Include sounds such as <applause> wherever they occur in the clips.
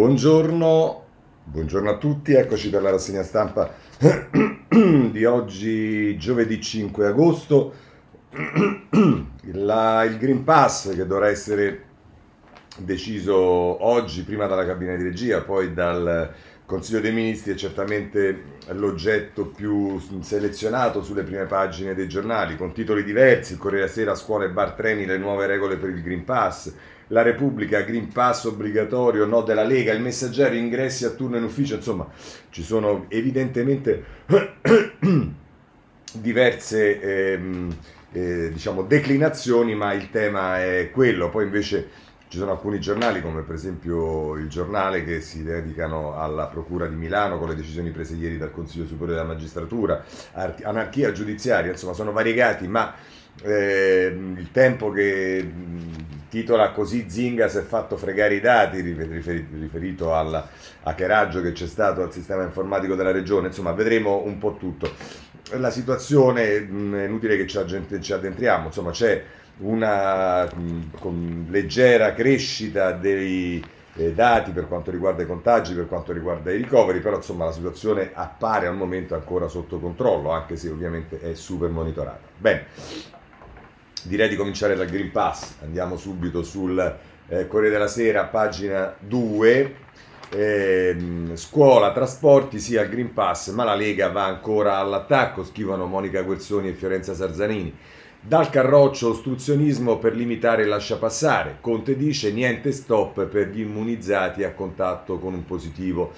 Buongiorno, buongiorno a tutti, eccoci per la rassegna stampa <clears throat> di oggi, giovedì 5 agosto. <clears throat> La- il Green Pass che dovrà essere deciso oggi, prima dalla cabina di regia, poi dal Consiglio dei Ministri, è certamente l'oggetto più selezionato sulle prime pagine dei giornali, con titoli diversi, Corriere Sera, scuole, bar, treni, le nuove regole per il Green Pass, la Repubblica, Green Pass obbligatorio, no della Lega, il messaggero, ingressi a turno in ufficio, insomma ci sono evidentemente <clears throat> diverse ehm, eh, diciamo, declinazioni, ma il tema è quello. Poi invece ci sono alcuni giornali, come per esempio il giornale, che si dedicano alla Procura di Milano con le decisioni prese ieri dal Consiglio Superiore della Magistratura, ar- anarchia giudiziaria, insomma sono variegati, ma eh, il tempo che titola così Zinga si è fatto fregare i dati, rifer- riferito al hackeraggio che c'è stato al sistema informatico della regione, insomma vedremo un po' tutto. La situazione, è inutile che ci, addentriamo, insomma c'è una leggera crescita dei eh, dati per quanto riguarda i contagi, per quanto riguarda i ricoveri, però insomma la situazione appare al momento ancora sotto controllo, anche se ovviamente è super monitorata. Bene, direi di cominciare dal Green Pass, andiamo subito sul eh, Corriere della Sera, pagina 2. Ehm, scuola, trasporti, sì al Green Pass, ma la Lega va ancora all'attacco, scrivono Monica Guerzoni e Fiorenza Sarzanini. Dal carroccio ostruzionismo per limitare il lasciapassare. Conte dice niente stop per gli immunizzati a contatto con un positivo.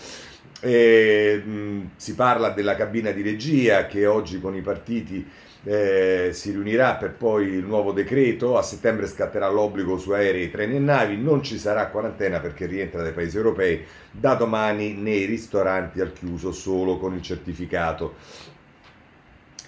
E, mh, si parla della cabina di regia che oggi con i partiti eh, si riunirà per poi il nuovo decreto. A settembre scatterà l'obbligo su aerei, treni e navi. Non ci sarà quarantena perché rientra dai paesi europei. Da domani nei ristoranti al chiuso solo con il certificato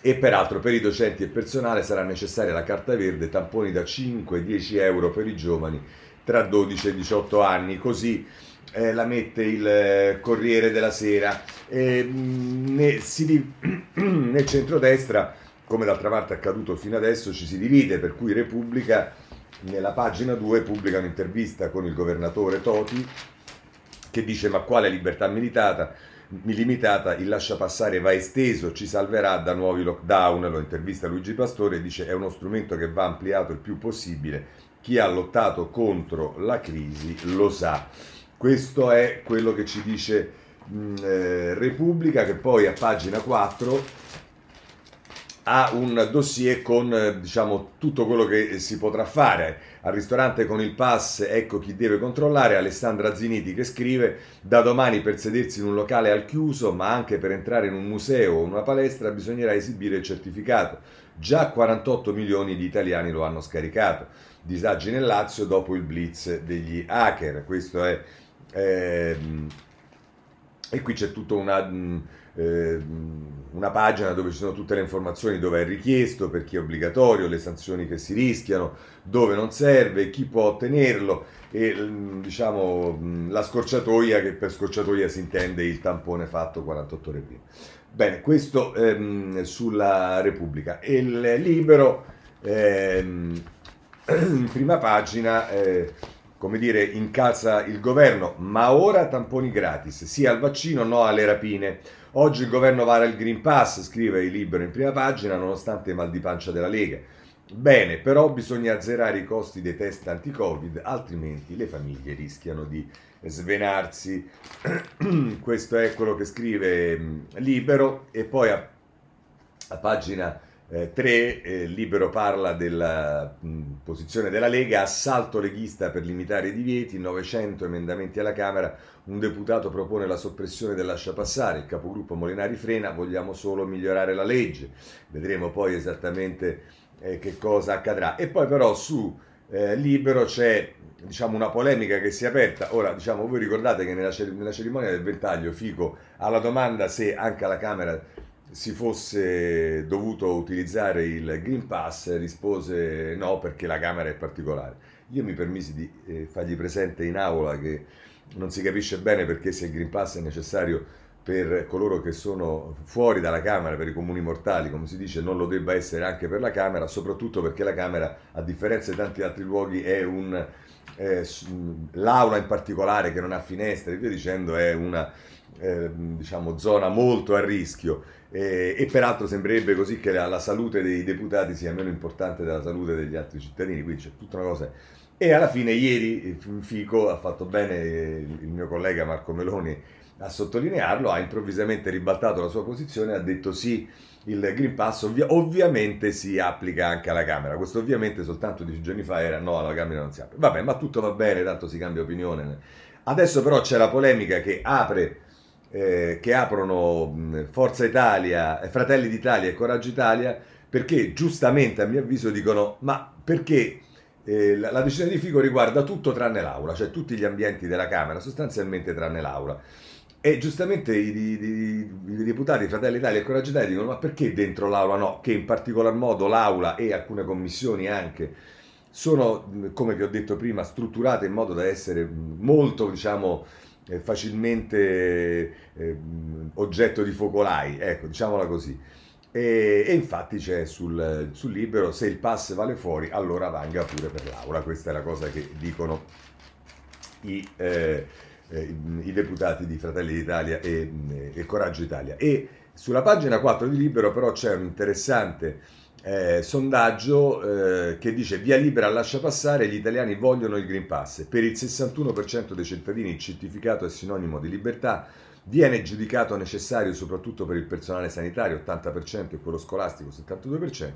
e peraltro per i docenti e personale sarà necessaria la carta verde, tamponi da 5-10 euro per i giovani tra 12 e 18 anni, così eh, la mette il eh, Corriere della Sera. E, mh, ne- si <clears throat> nel centrodestra, come d'altra parte è accaduto fino adesso, ci si divide, per cui Repubblica nella pagina 2 pubblica un'intervista con il governatore Toti che dice ma quale libertà militata? limitata, il lasciapassare va esteso, ci salverà da nuovi lockdown, lo intervista Luigi Pastore, dice è uno strumento che va ampliato il più possibile, chi ha lottato contro la crisi lo sa. Questo è quello che ci dice eh, Repubblica, che poi a pagina 4 ha un dossier con eh, diciamo tutto quello che si potrà fare. Al ristorante con il pass ecco chi deve controllare Alessandra Ziniti che scrive da domani per sedersi in un locale al chiuso ma anche per entrare in un museo o una palestra bisognerà esibire il certificato. Già 48 milioni di italiani lo hanno scaricato. Disagi nel Lazio dopo il blitz degli hacker. Questo è ehm, e qui c'è tutta una, mh, eh, una pagina dove ci sono tutte le informazioni, dove è richiesto, per chi è obbligatorio, le sanzioni che si rischiano, dove non serve, chi può ottenerlo e mh, diciamo mh, la scorciatoia, che per scorciatoia si intende il tampone fatto 48 ore prima. Bene, questo ehm, sulla Repubblica. Il Libero, ehm, <clears throat> prima pagina, eh, come dire, incalza il governo, ma ora tamponi gratis, sì al vaccino, no alle rapine. Oggi il governo vara il Green Pass, scrive il Libero in prima pagina, nonostante il mal di pancia della Lega. Bene, però bisogna azzerare i costi dei test anti-Covid, altrimenti le famiglie rischiano di svenarsi. <clears throat> Questo è quello che scrive mh, Libero e poi a, a pagina 3 eh, Libero parla della mh, posizione della Lega, assalto leghista per limitare i divieti, 900 emendamenti alla Camera, un deputato propone la soppressione del lasciapassare, il capogruppo Molinari frena, vogliamo solo migliorare la legge, vedremo poi esattamente eh, che cosa accadrà. E poi però su eh, Libero c'è diciamo, una polemica che si è aperta. Ora, diciamo, voi ricordate che nella, cer- nella cerimonia del ventaglio Fico alla domanda se anche alla Camera si fosse dovuto utilizzare il Green Pass rispose no perché la Camera è particolare. Io mi permisi di eh, fargli presente in aula che non si capisce bene perché se il Green Pass è necessario per coloro che sono fuori dalla Camera, per i comuni mortali, come si dice, non lo debba essere anche per la Camera, soprattutto perché la Camera, a differenza di tanti altri luoghi, è un... Eh, l'aula in particolare che non ha finestre e via dicendo è una eh, diciamo, zona molto a rischio e, e, peraltro sembrerebbe così che la, la, salute dei deputati sia meno importante della salute degli altri cittadini, quindi c'è tutta una cosa. E alla fine ieri Fico ha fatto bene il mio collega Marco Meloni a sottolinearlo, ha improvvisamente ribaltato la sua posizione, ha detto sì, il Green Pass ovvia- ovviamente si applica anche alla Camera. Questo ovviamente soltanto dieci giorni fa era no, alla Camera non si applica. Vabbè, ma tutto va bene, tanto si cambia opinione. Adesso però c'è la polemica che apre eh, che aprono Forza Italia, Fratelli d'Italia e Coraggio Italia perché giustamente a mio avviso dicono ma perché eh, la, la, decisione di Figo riguarda tutto tranne l'aula, cioè tutti gli ambienti della Camera, sostanzialmente tranne l'aula. E giustamente i, i, i, i deputati Fratelli d'Italia e Coraggio Italia dicono ma perché dentro l'aula no? Che in particolar modo l'aula e alcune commissioni anche sono, come vi ho detto prima, strutturate in modo da essere molto, diciamo, facilmente eh, oggetto di focolai, ecco, diciamola così. E, e infatti c'è sul, sul, libero, se il pass vale fuori, allora vanga pure per l'aula. Questa è la cosa che dicono i, eh, eh i deputati di Fratelli d'Italia e, e Coraggio Italia. E sulla pagina 4 di libero però c'è un interessante eh, sondaggio eh, che dice via libera lascia passare, gli italiani vogliono il Green Pass. Per il 61% dei cittadini il certificato è sinonimo di libertà, viene giudicato necessario soprattutto per il personale sanitario, 80% e quello scolastico, 72%,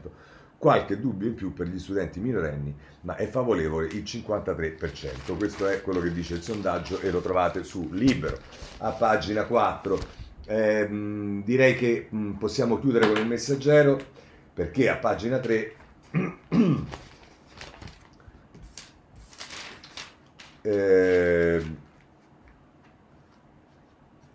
qualche dubbio in più per gli studenti minorenni, ma è favorevole il 53%. Questo è quello che dice il sondaggio e lo trovate su Libero, a pagina 4. Eh, direi che mh, possiamo chiudere con il messaggero perché a pagina 3 <clears throat> eh,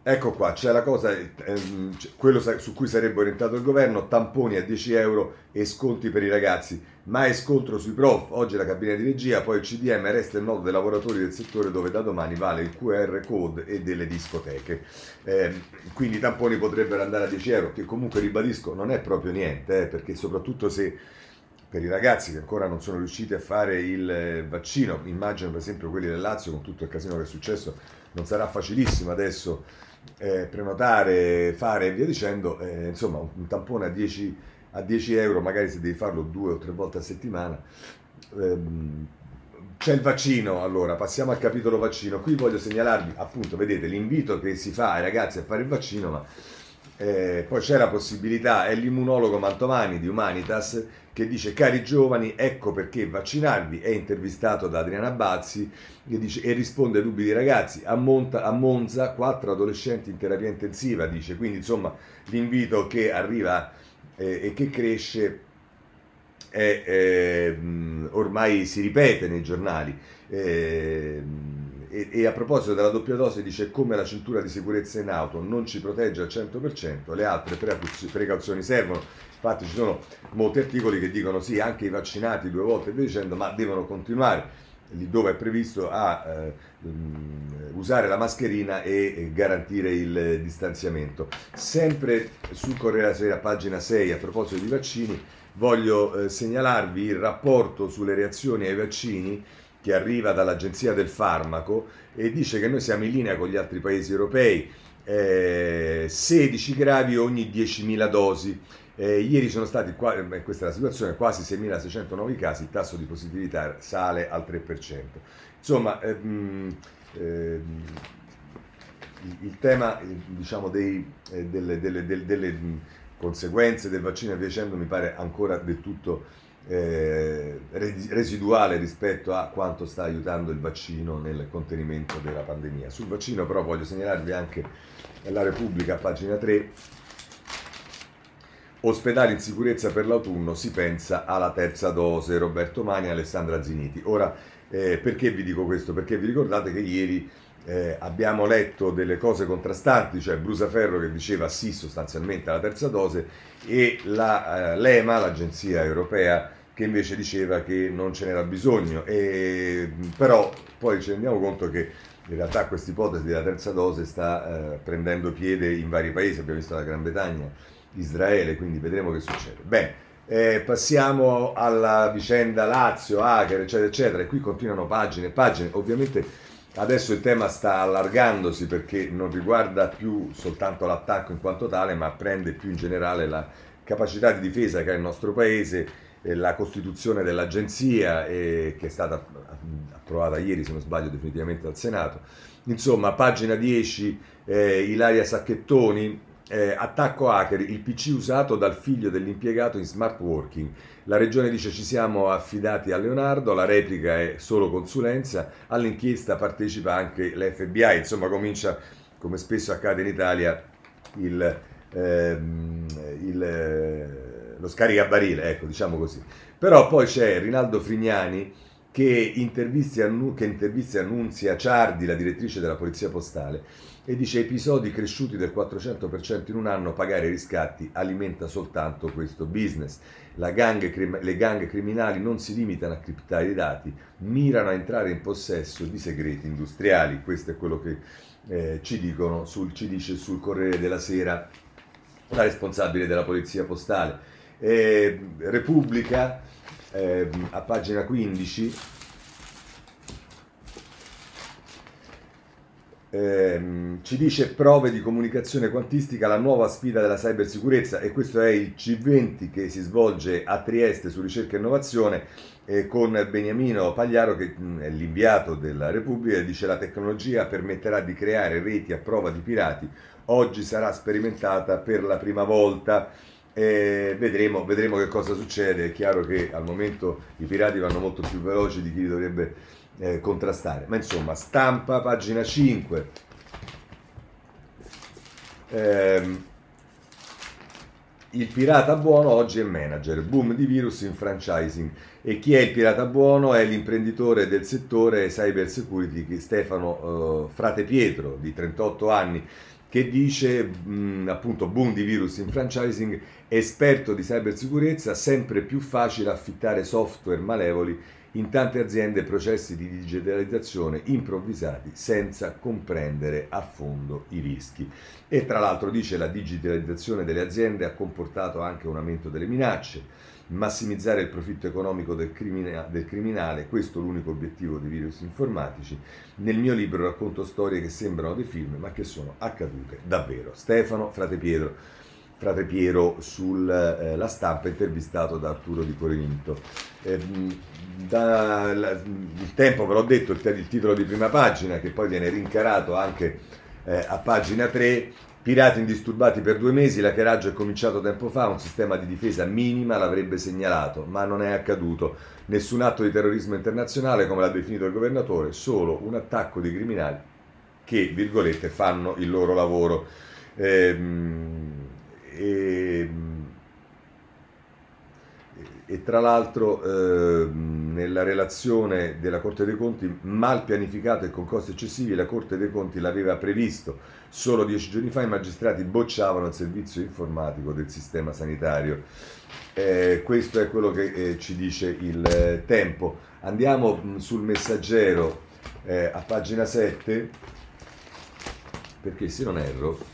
ecco qua c'è la cosa ehm, quello su cui sarebbe orientato il governo tamponi a 10 euro e sconti per i ragazzi mai scontro sui prof. Oggi la cabina di regia poi il CDM resta il nodo dei lavoratori del settore dove da domani vale il QR code e delle discoteche. Eh, quindi i tamponi potrebbero andare a 10 euro che comunque ribadisco non è proprio niente eh, perché soprattutto se per i ragazzi che ancora non sono riusciti a fare il eh, vaccino immagino per esempio quelli del Lazio con tutto il casino che è successo non sarà facilissimo adesso eh, prenotare, fare e via dicendo eh, insomma un, tampone a 10 a 10 euro, magari se devi farlo due o tre volte a settimana. Ehm, c'è il vaccino, allora passiamo al capitolo vaccino. Qui voglio segnalarvi, appunto, vedete l'invito che si fa ai ragazzi a fare il vaccino, ma eh, poi c'è la possibilità, è l'immunologo Mantovani di Humanitas che dice cari giovani, ecco perché vaccinarvi, è intervistato da Adriana Bazzi che dice, e risponde ai dubbi dei ragazzi, a, Monta, a Monza quattro adolescenti in terapia intensiva, dice, quindi insomma l'invito che arriva eh, e che cresce è, eh, ormai si ripete nei giornali. E, e, a proposito della doppia dose dice come la cintura di sicurezza in auto non ci protegge al 100%, le altre precauzioni servono. Infatti ci sono molti articoli che dicono sì, anche i vaccinati due volte e via dicendo, ma devono continuare lì dove è previsto a eh, usare la mascherina e garantire il distanziamento. Sempre sul Corriere della Sera, pagina 6, a proposito di vaccini, voglio eh, segnalarvi il rapporto sulle reazioni ai vaccini che arriva dall'Agenzia del Farmaco e dice che noi siamo in linea con gli altri paesi europei, eh, 16 gravi ogni 10.000 dosi. Eh, ieri sono stati, eh, questa è la situazione, quasi 6.600 nuovi casi, il tasso di positività sale al 3%. Insomma, ehm, ehm, il tema diciamo, dei, eh, delle, delle, delle, delle, conseguenze del vaccino e via dicendo mi pare ancora del tutto eh, residuale rispetto a quanto sta aiutando il vaccino nel contenimento della pandemia. Sul vaccino però voglio segnalarvi anche la Repubblica, pagina 3, Ospedali in sicurezza per l'autunno, si pensa alla terza dose. Roberto Mani e Alessandra Ziniti. Ora, eh, perché vi dico questo? Perché vi ricordate che ieri eh, abbiamo letto delle cose contrastanti, cioè Brusaferro che diceva sì sostanzialmente alla terza dose e la, eh, l'EMA, l'agenzia europea, che invece diceva che non ce n'era bisogno. E, però poi ci rendiamo conto che in realtà questa ipotesi della terza dose sta eh, prendendo piede in vari paesi, abbiamo visto la Gran Bretagna, Israele, quindi vedremo che succede. Bene, eh, passiamo alla vicenda Lazio, Hacker, eccetera, eccetera, e qui continuano pagine e pagine, ovviamente adesso il tema sta allargandosi perché non riguarda più soltanto l'attacco in quanto tale, ma prende più in generale la capacità di difesa che ha il nostro paese, la costituzione dell'agenzia eh, che è stata approvata ieri, se non sbaglio, definitivamente dal Senato. Insomma, pagina 10, eh, Ilaria Sacchettoni, eh, attacco hacker, il PC usato dal figlio dell'impiegato in smart working. La regione dice ci siamo affidati a Leonardo, la replica è solo consulenza, all'inchiesta partecipa anche l'FBI, insomma comincia, come spesso accade in Italia, il, ehm, il, eh, lo scaricabarile, ecco, diciamo così. Però poi c'è Rinaldo Frignani che intervisti, che intervisti Annunzia Ciardi, la direttrice della Polizia Postale, e dice episodi cresciuti del 400% in un anno, pagare i riscatti alimenta soltanto questo business. Gang, le gang criminali non si limitano a criptare i dati, mirano a entrare in possesso di segreti industriali. Questo è quello che eh, ci, dicono sul, ci dice sul Corriere della Sera la responsabile della Polizia Postale. Eh, Repubblica, eh, a pagina 15, ehm, ci dice prove di comunicazione quantistica, la nuova sfida della cybersicurezza e questo è il C20 che si svolge a Trieste su ricerca e innovazione eh, con Beniamino Pagliaro che mh, è l'inviato della Repubblica dice la tecnologia permetterà di creare reti a prova di pirati, oggi sarà sperimentata per la prima volta. Eh, vedremo, vedremo che cosa succede. È chiaro che al momento i pirati vanno molto più veloci di chi dovrebbe eh, contrastare. Ma insomma, stampa, pagina 5. Eh, il pirata buono oggi è manager, boom di virus in franchising. E chi è il pirata buono? È l'imprenditore del settore cyber security Stefano eh, Frate Pietro, di 38 anni, che dice mh, appunto boom di virus in franchising, esperto di cybersicurezza, sempre più facile affittare software malevoli in tante aziende processi di digitalizzazione improvvisati senza comprendere a fondo i rischi. E tra l'altro dice la digitalizzazione delle aziende ha comportato anche un aumento delle minacce, massimizzare il profitto economico del, crimine, del criminale, questo è l'unico obiettivo dei virus informatici. Nel mio libro racconto storie che sembrano dei film ma che sono accadute davvero. Stefano Frate Pietro frate Piero sulla eh, stampa intervistato da Arturo Di Corinto. Eh, il tempo, ve l'ho detto, il, il, titolo di prima pagina che poi viene rincarato anche eh, a pagina 3. Pirati indisturbati per due mesi, l'hackeraggio è cominciato tempo fa, un sistema di difesa minima l'avrebbe segnalato, ma non è accaduto. Nessun atto di terrorismo internazionale, come l'ha definito il governatore, solo un attacco di criminali che, virgolette, fanno il loro lavoro. Ehm, e, e tra l'altro eh, nella relazione della Corte dei Conti mal pianificato e con costi eccessivi la Corte dei Conti l'aveva previsto solo dieci giorni fa. I magistrati bocciavano il servizio informatico del sistema sanitario. Eh, questo è quello che eh, ci dice il eh, tempo. Andiamo mh, sul messaggero eh, a pagina 7 perché se non erro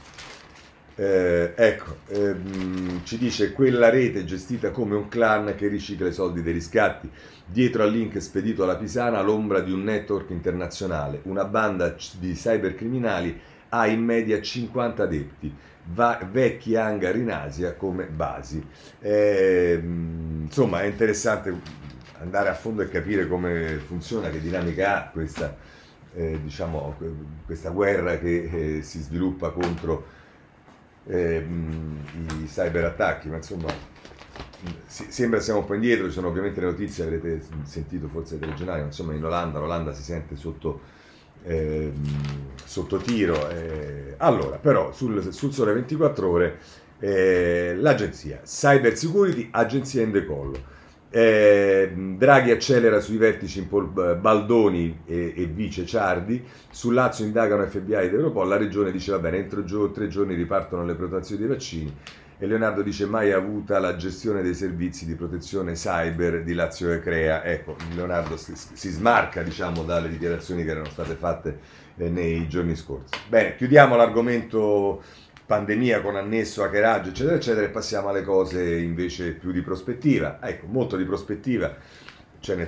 eh, ecco, ehm, ci dice quella rete gestita come un clan che ricicla i soldi dei riscatti. Dietro al link spedito alla Pisana l'ombra di un network internazionale. Una banda di cybercriminali ha in media 50 adepti, va, vecchi hangar in Asia come basi. Eh, insomma, è interessante andare a fondo e capire come funziona, che dinamica ha questa, eh, diciamo, questa guerra che eh, si sviluppa contro eh, i cyberattacchi, ma insomma si, sembra siamo un po' indietro, ci sono ovviamente le notizie, avrete sentito forse ai telegiornali, insomma in Olanda, l'Olanda si sente sotto, eh, sotto tiro. Eh. Allora, però sul, sul Sole 24 Ore eh, l'agenzia Cyber Security, agenzia in decollo. Eh, Draghi accelera sui vertici in Pol Baldoni e, e, vice Ciardi, su Lazio indagano FBI ed Europol, la regione dice va bene, entro gio tre giorni ripartono le prenotazioni dei vaccini e Leonardo dice mai avuta la gestione dei servizi di protezione cyber di Lazio e Crea. Ecco, Leonardo si, si smarca diciamo, dalle dichiarazioni che erano state fatte eh, nei giorni scorsi. Bene, chiudiamo l'argomento pandemia con annesso hackeraggio eccetera eccetera e passiamo alle cose invece più di prospettiva. Ecco, molto di prospettiva, cioè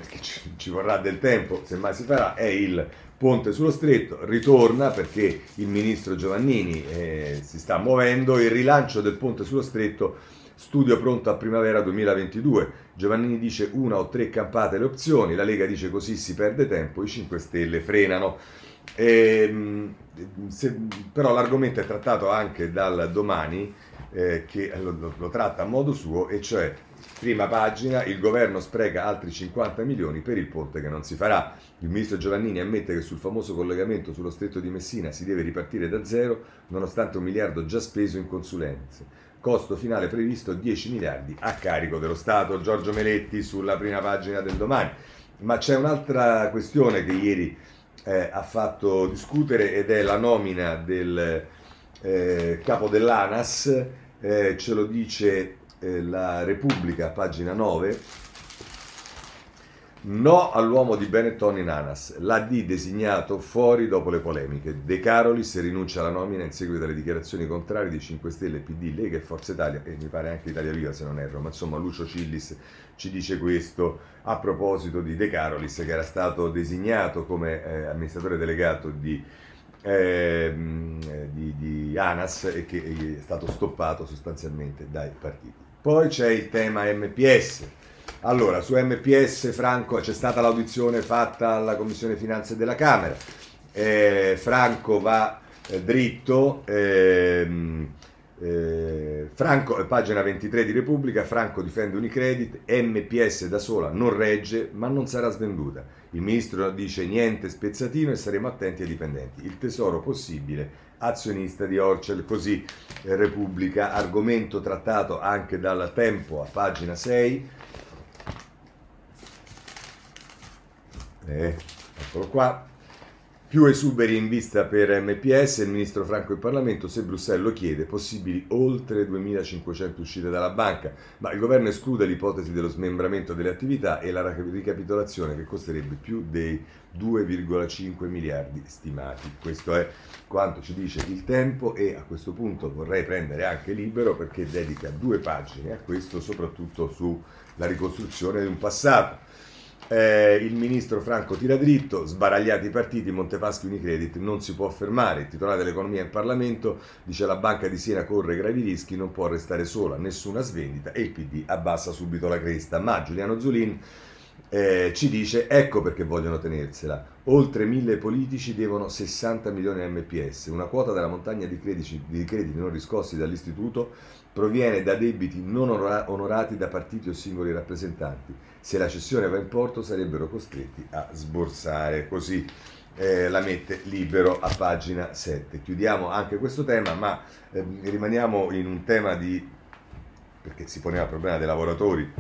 ci, vorrà del tempo, se mai si farà, è il Ponte sullo Stretto ritorna perché il ministro Giovannini eh, si sta muovendo, il rilancio del Ponte sullo Stretto, studio pronto a primavera 2022. Giovannini dice una o tre campate le opzioni, la Lega dice così si perde tempo, i 5 Stelle frenano. E, ehm, se, però l'argomento è trattato anche dal domani, eh, che lo, lo, tratta a modo suo, e cioè Prima pagina, il governo spreca altri 50 milioni per il ponte che non si farà. Il ministro Giovannini ammette che sul famoso collegamento sullo stretto di Messina si deve ripartire da zero, nonostante un miliardo già speso in consulenze. Costo finale previsto 10 miliardi a carico dello Stato. Giorgio Meletti sulla prima pagina del domani. Ma c'è un'altra questione che ieri eh, ha fatto discutere ed è la nomina del eh, capo dell'ANAS. Eh, ce lo dice eh, la Repubblica, pagina 9, no all'uomo di Benetton in Anas, l'AD designato fuori dopo le polemiche, De Carolis rinuncia alla nomina in seguito alle dichiarazioni contrarie di 5 Stelle, PD, Lega e Forza Italia, e mi pare anche Italia Viva se non erro, ma insomma Lucio Cillis ci dice questo a proposito di De Carolis che era stato designato come eh, amministratore delegato di eh, di, di, ANAS e che è stato stoppato sostanzialmente dai partiti. Poi c'è il tema MPS. Allora, su MPS Franco c'è stata l'audizione fatta alla Commissione Finanze della Camera. Eh, Franco va eh, dritto. Ehm, eh, Franco, pagina 23 di Repubblica, Franco difende Unicredit, MPS da sola non regge, ma non sarà svenduta. Il ministro dice niente spezzatino e saremo attenti ai dipendenti. Il tesoro possibile azionista di Orcel, così eh, Repubblica, argomento trattato anche dal Tempo a pagina 6. Eh, eccolo qua. Più esuberi in vista per MPS, il ministro Franco in Parlamento, se Bruxelles lo chiede, possibili oltre 2.500 uscite dalla banca, ma il governo esclude l'ipotesi dello smembramento delle attività e la ricapitolazione che costerebbe più dei 2,5 miliardi stimati. Questo è quanto ci dice il tempo e a questo punto vorrei prendere anche libero perché dedica due pagine a questo, soprattutto sulla ricostruzione di un passato eh, il ministro Franco tira dritto, sbaragliati i partiti, Montepaschi Unicredit non si può fermare. Il titolare dell'economia in Parlamento dice la banca di Siena corre gravi rischi, non può restare sola, nessuna svendita e il PD abbassa subito la cresta. Ma Giuliano Zulin eh, ci dice ecco perché vogliono tenersela. Oltre mille politici devono 60 milioni MPS, una quota della montagna di crediti, di crediti non riscossi dall'istituto proviene da debiti non onorati da partiti o singoli rappresentanti. Se la cessione va in porto sarebbero costretti a sborsare. Così eh, la mette libero a pagina 7. Chiudiamo anche questo tema, ma eh, rimaniamo in un tema di... perché si poneva il problema dei lavoratori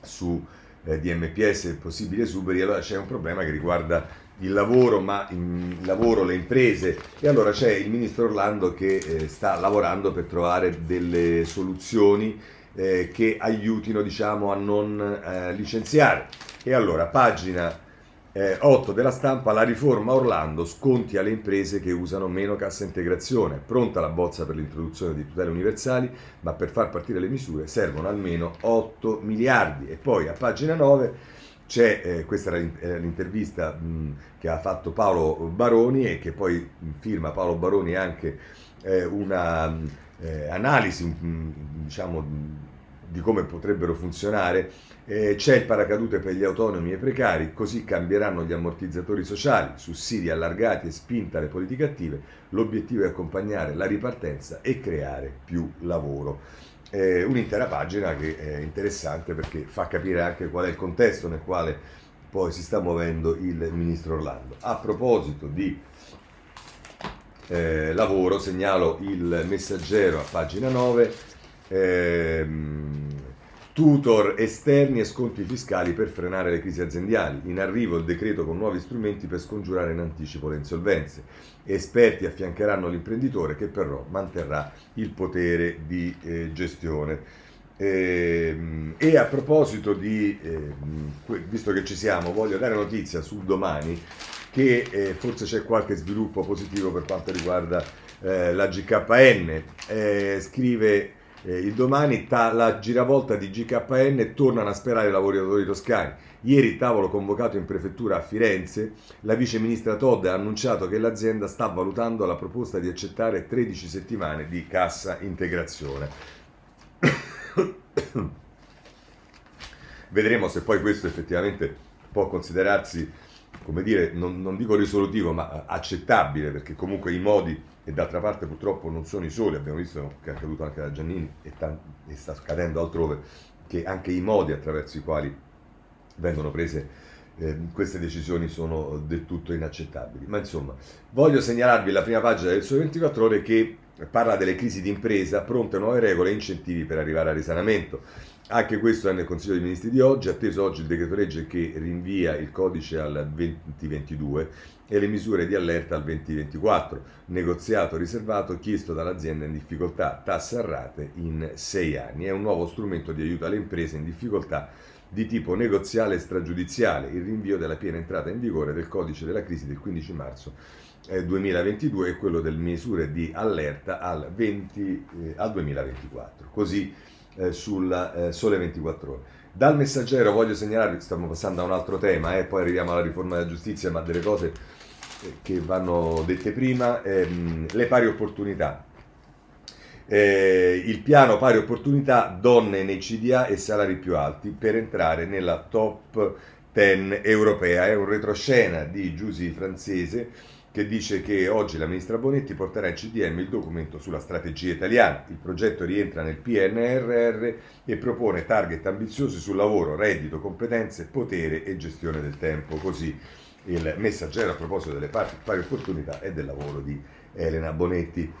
su eh, di MPS e possibili esuberi, allora c'è un problema che riguarda il lavoro, ma il lavoro, le imprese. E allora c'è il ministro Orlando che eh, sta lavorando per trovare delle soluzioni eh, che aiutino diciamo, a non eh, licenziare. E allora, pagina 8 eh, della stampa, la riforma Orlando sconti alle imprese che usano meno cassa integrazione. Pronta la bozza per l'introduzione di tutele universali, ma per far partire le misure servono almeno 8 miliardi. E poi a pagina 9 c'è, eh, questa era l'intervista mh, che ha fatto Paolo Baroni e che poi firma Paolo Baroni anche eh, una eh, analisi diciamo, di come potrebbero funzionare. Eh, c'è il paracadute per gli autonomi e precari, così cambieranno gli ammortizzatori sociali, sussidi allargati e spinta alle politiche attive. L'obiettivo è accompagnare la ripartenza e creare più lavoro eh, un'intera pagina che è interessante perché fa capire anche qual è il contesto nel quale poi si sta muovendo il ministro Orlando. A proposito di eh, lavoro, segnalo il messaggero a pagina 9. Ehm, tutor esterni e sconti fiscali per frenare le crisi aziendali. In arrivo il decreto con nuovi strumenti per scongiurare in anticipo le insolvenze. Esperti affiancheranno l'imprenditore che però manterrà il potere di eh, gestione. E, ehm, e, a proposito di, eh, visto che ci siamo, voglio dare notizia sul domani che eh, forse c'è qualche sviluppo positivo per quanto riguarda eh, la GKN. Eh, scrive eh, il domani ta- la giravolta di GKN tornano a sperare i lavoratori toscani. Ieri tavolo convocato in prefettura a Firenze, la vice ministra Todd ha annunciato che l'azienda sta valutando la proposta di accettare 13 settimane di cassa integrazione. <coughs> Vedremo se poi questo effettivamente può considerarsi, come dire, non, non dico risolutivo, ma accettabile, perché comunque i modi e d'altra parte purtroppo non sono i soli, abbiamo visto che è accaduto anche da Giannini e, t- e sta scadendo altrove, che anche i modi attraverso i quali vengono prese eh, queste decisioni sono del tutto inaccettabili. Ma insomma, voglio segnalarvi la prima pagina del Sole 24 Ore che parla delle crisi di impresa, pronte nuove regole e incentivi per arrivare al risanamento. Anche questo è nel Consiglio dei Ministri di oggi, atteso oggi il decreto legge che rinvia il codice al 2022 e le misure di allerta al 2024, negoziato riservato chiesto dall'azienda in difficoltà, tasse a rate in sei anni. È un nuovo strumento di aiuto alle imprese in difficoltà di tipo negoziale e stragiudiziale, il rinvio della piena entrata in vigore del codice della crisi del 15 marzo 2022 e quello delle misure di allerta al, 20, eh, al 2024. Così eh, sul eh, Sole 24 Ore. Dal messaggero voglio segnalarvi, stiamo passando a un altro tema, eh, poi arriviamo alla riforma della giustizia, ma delle cose eh, che vanno dette prima, ehm, le pari opportunità. Eh, il piano pari opportunità donne nei CDA e salari più alti per entrare nella top 10 europea. È un retroscena di Giusy Francese che dice che oggi la ministra Bonetti porterà in CDM il documento sulla strategia italiana. Il progetto rientra nel PNRR e propone target ambiziosi sul lavoro, reddito, competenze, potere e gestione del tempo. Così il messaggero a proposito delle pari, pari opportunità e del lavoro di Elena Bonetti.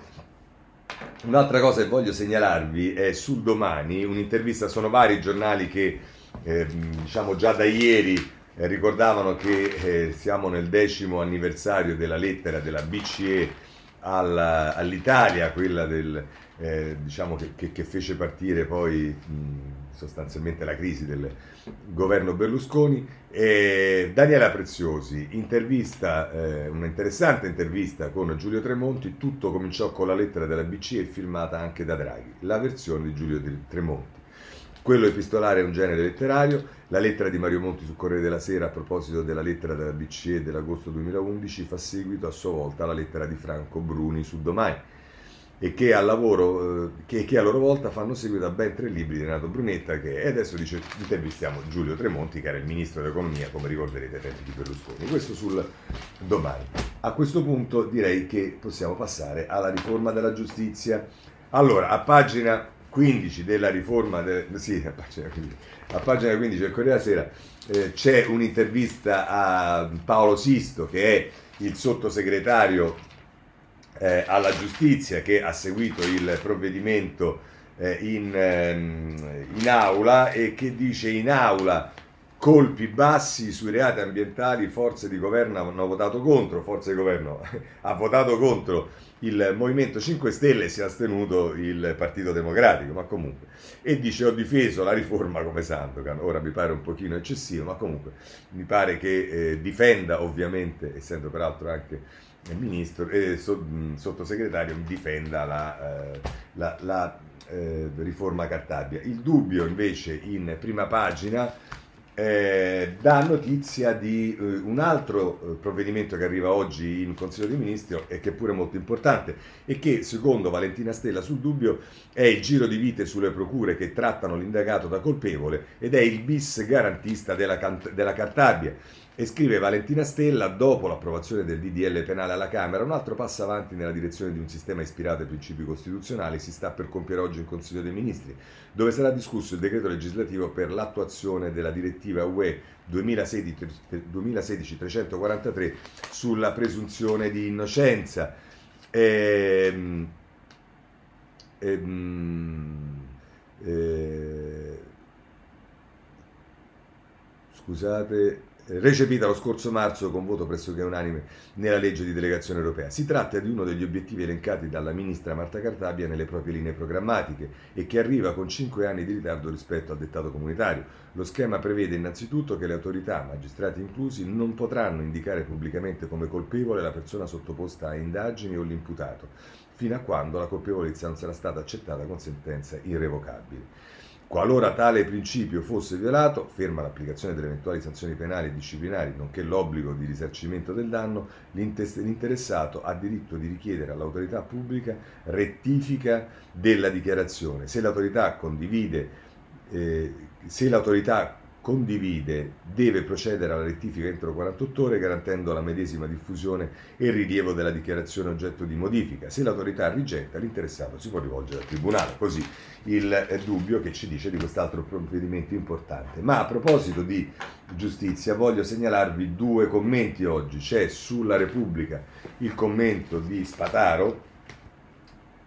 Un'altra cosa che voglio segnalarvi è sul domani, un'intervista, sono vari giornali che eh, diciamo già da ieri eh, ricordavano che eh, siamo nel decimo anniversario della lettera della BCE alla, all'Italia, quella del, eh, diciamo che, che, che, fece partire poi mh, sostanzialmente la crisi del governo Berlusconi. Daniela Preziosi intervista, eh, un'interessante intervista con Giulio Tremonti, tutto cominciò con la lettera della BCE firmata anche da Draghi, la versione di Giulio Tremonti. Quello epistolare è un genere letterario, la lettera di Mario Monti sul Corriere della Sera a proposito della lettera della BCE dell'agosto 2011 fa seguito a sua volta alla lettera di Franco Bruni su Domani e che lavoro, eh, che, che a loro volta fanno seguito a ben tre libri di Renato Brunetta che adesso dice intervistiamo Giulio Tremonti che era il ministro dell'economia come ricorderete ai tempi di Berlusconi. Questo sul domani. A questo punto direi che possiamo passare alla riforma della giustizia. Allora a pagina 15 della riforma, de, sì, a pagina 15, a pagina 15 del Corriere della Sera eh, c'è un'intervista a Paolo Sisto che è il sottosegretario eh, alla giustizia che ha seguito il provvedimento eh, in, ehm, in aula e che dice in aula colpi bassi sui reati ambientali, forze di governo hanno votato contro, forze di governo <laughs> ha votato contro il Movimento 5 Stelle si è astenuto il Partito Democratico, ma comunque. E dice ho difeso la riforma come Sandokan, ora mi pare un pochino eccessivo, ma comunque mi pare che eh, difenda ovviamente, essendo peraltro anche ministro, eh, so, sottosegretario, difenda la, eh, la, la eh, riforma Cartabia. Il dubbio invece in prima pagina eh, dà notizia di eh, un altro eh, provvedimento che arriva oggi in Consiglio dei Ministri e che è pure molto importante e che secondo Valentina Stella sul dubbio è il giro di vite sulle procure che trattano l'indagato da colpevole ed è il bis garantista della, della Cartabia e scrive Valentina Stella, dopo l'approvazione del DDL penale alla Camera, un altro passo avanti nella direzione di un sistema ispirato ai principi costituzionali si sta per compiere oggi in Consiglio dei Ministri, dove sarà discusso il decreto legislativo per l'attuazione della direttiva UE 2016-343 sulla presunzione di innocenza. Ehm, ehm, eh, scusate, recepita lo scorso marzo con voto pressoché unanime nella legge di delegazione europea. Si tratta di uno degli obiettivi elencati dalla ministra Marta Cartabia nelle proprie linee programmatiche e che arriva con cinque anni di ritardo rispetto al dettato comunitario. Lo schema prevede innanzitutto che le autorità, magistrati inclusi, non potranno indicare pubblicamente come colpevole la persona sottoposta a indagini o l'imputato, fino a quando la colpevolezza non sarà stata accettata con sentenza irrevocabile. Qualora tale principio fosse violato, ferma l'applicazione delle eventuali sanzioni penali e disciplinari, nonché l'obbligo di risarcimento del danno, l'interessato ha diritto di richiedere all'autorità pubblica rettifica della dichiarazione. Se l'autorità condivide, eh, se l'autorità condivide deve procedere alla rettifica entro 48 ore garantendo la medesima diffusione e rilievo della dichiarazione oggetto di modifica. Se l'autorità rigetta, l'interessato si può rivolgere al tribunale. Così il dubbio che ci dice di quest'altro provvedimento importante. Ma a proposito di giustizia voglio segnalarvi due commenti oggi. C'è sulla Repubblica il commento di Spataro,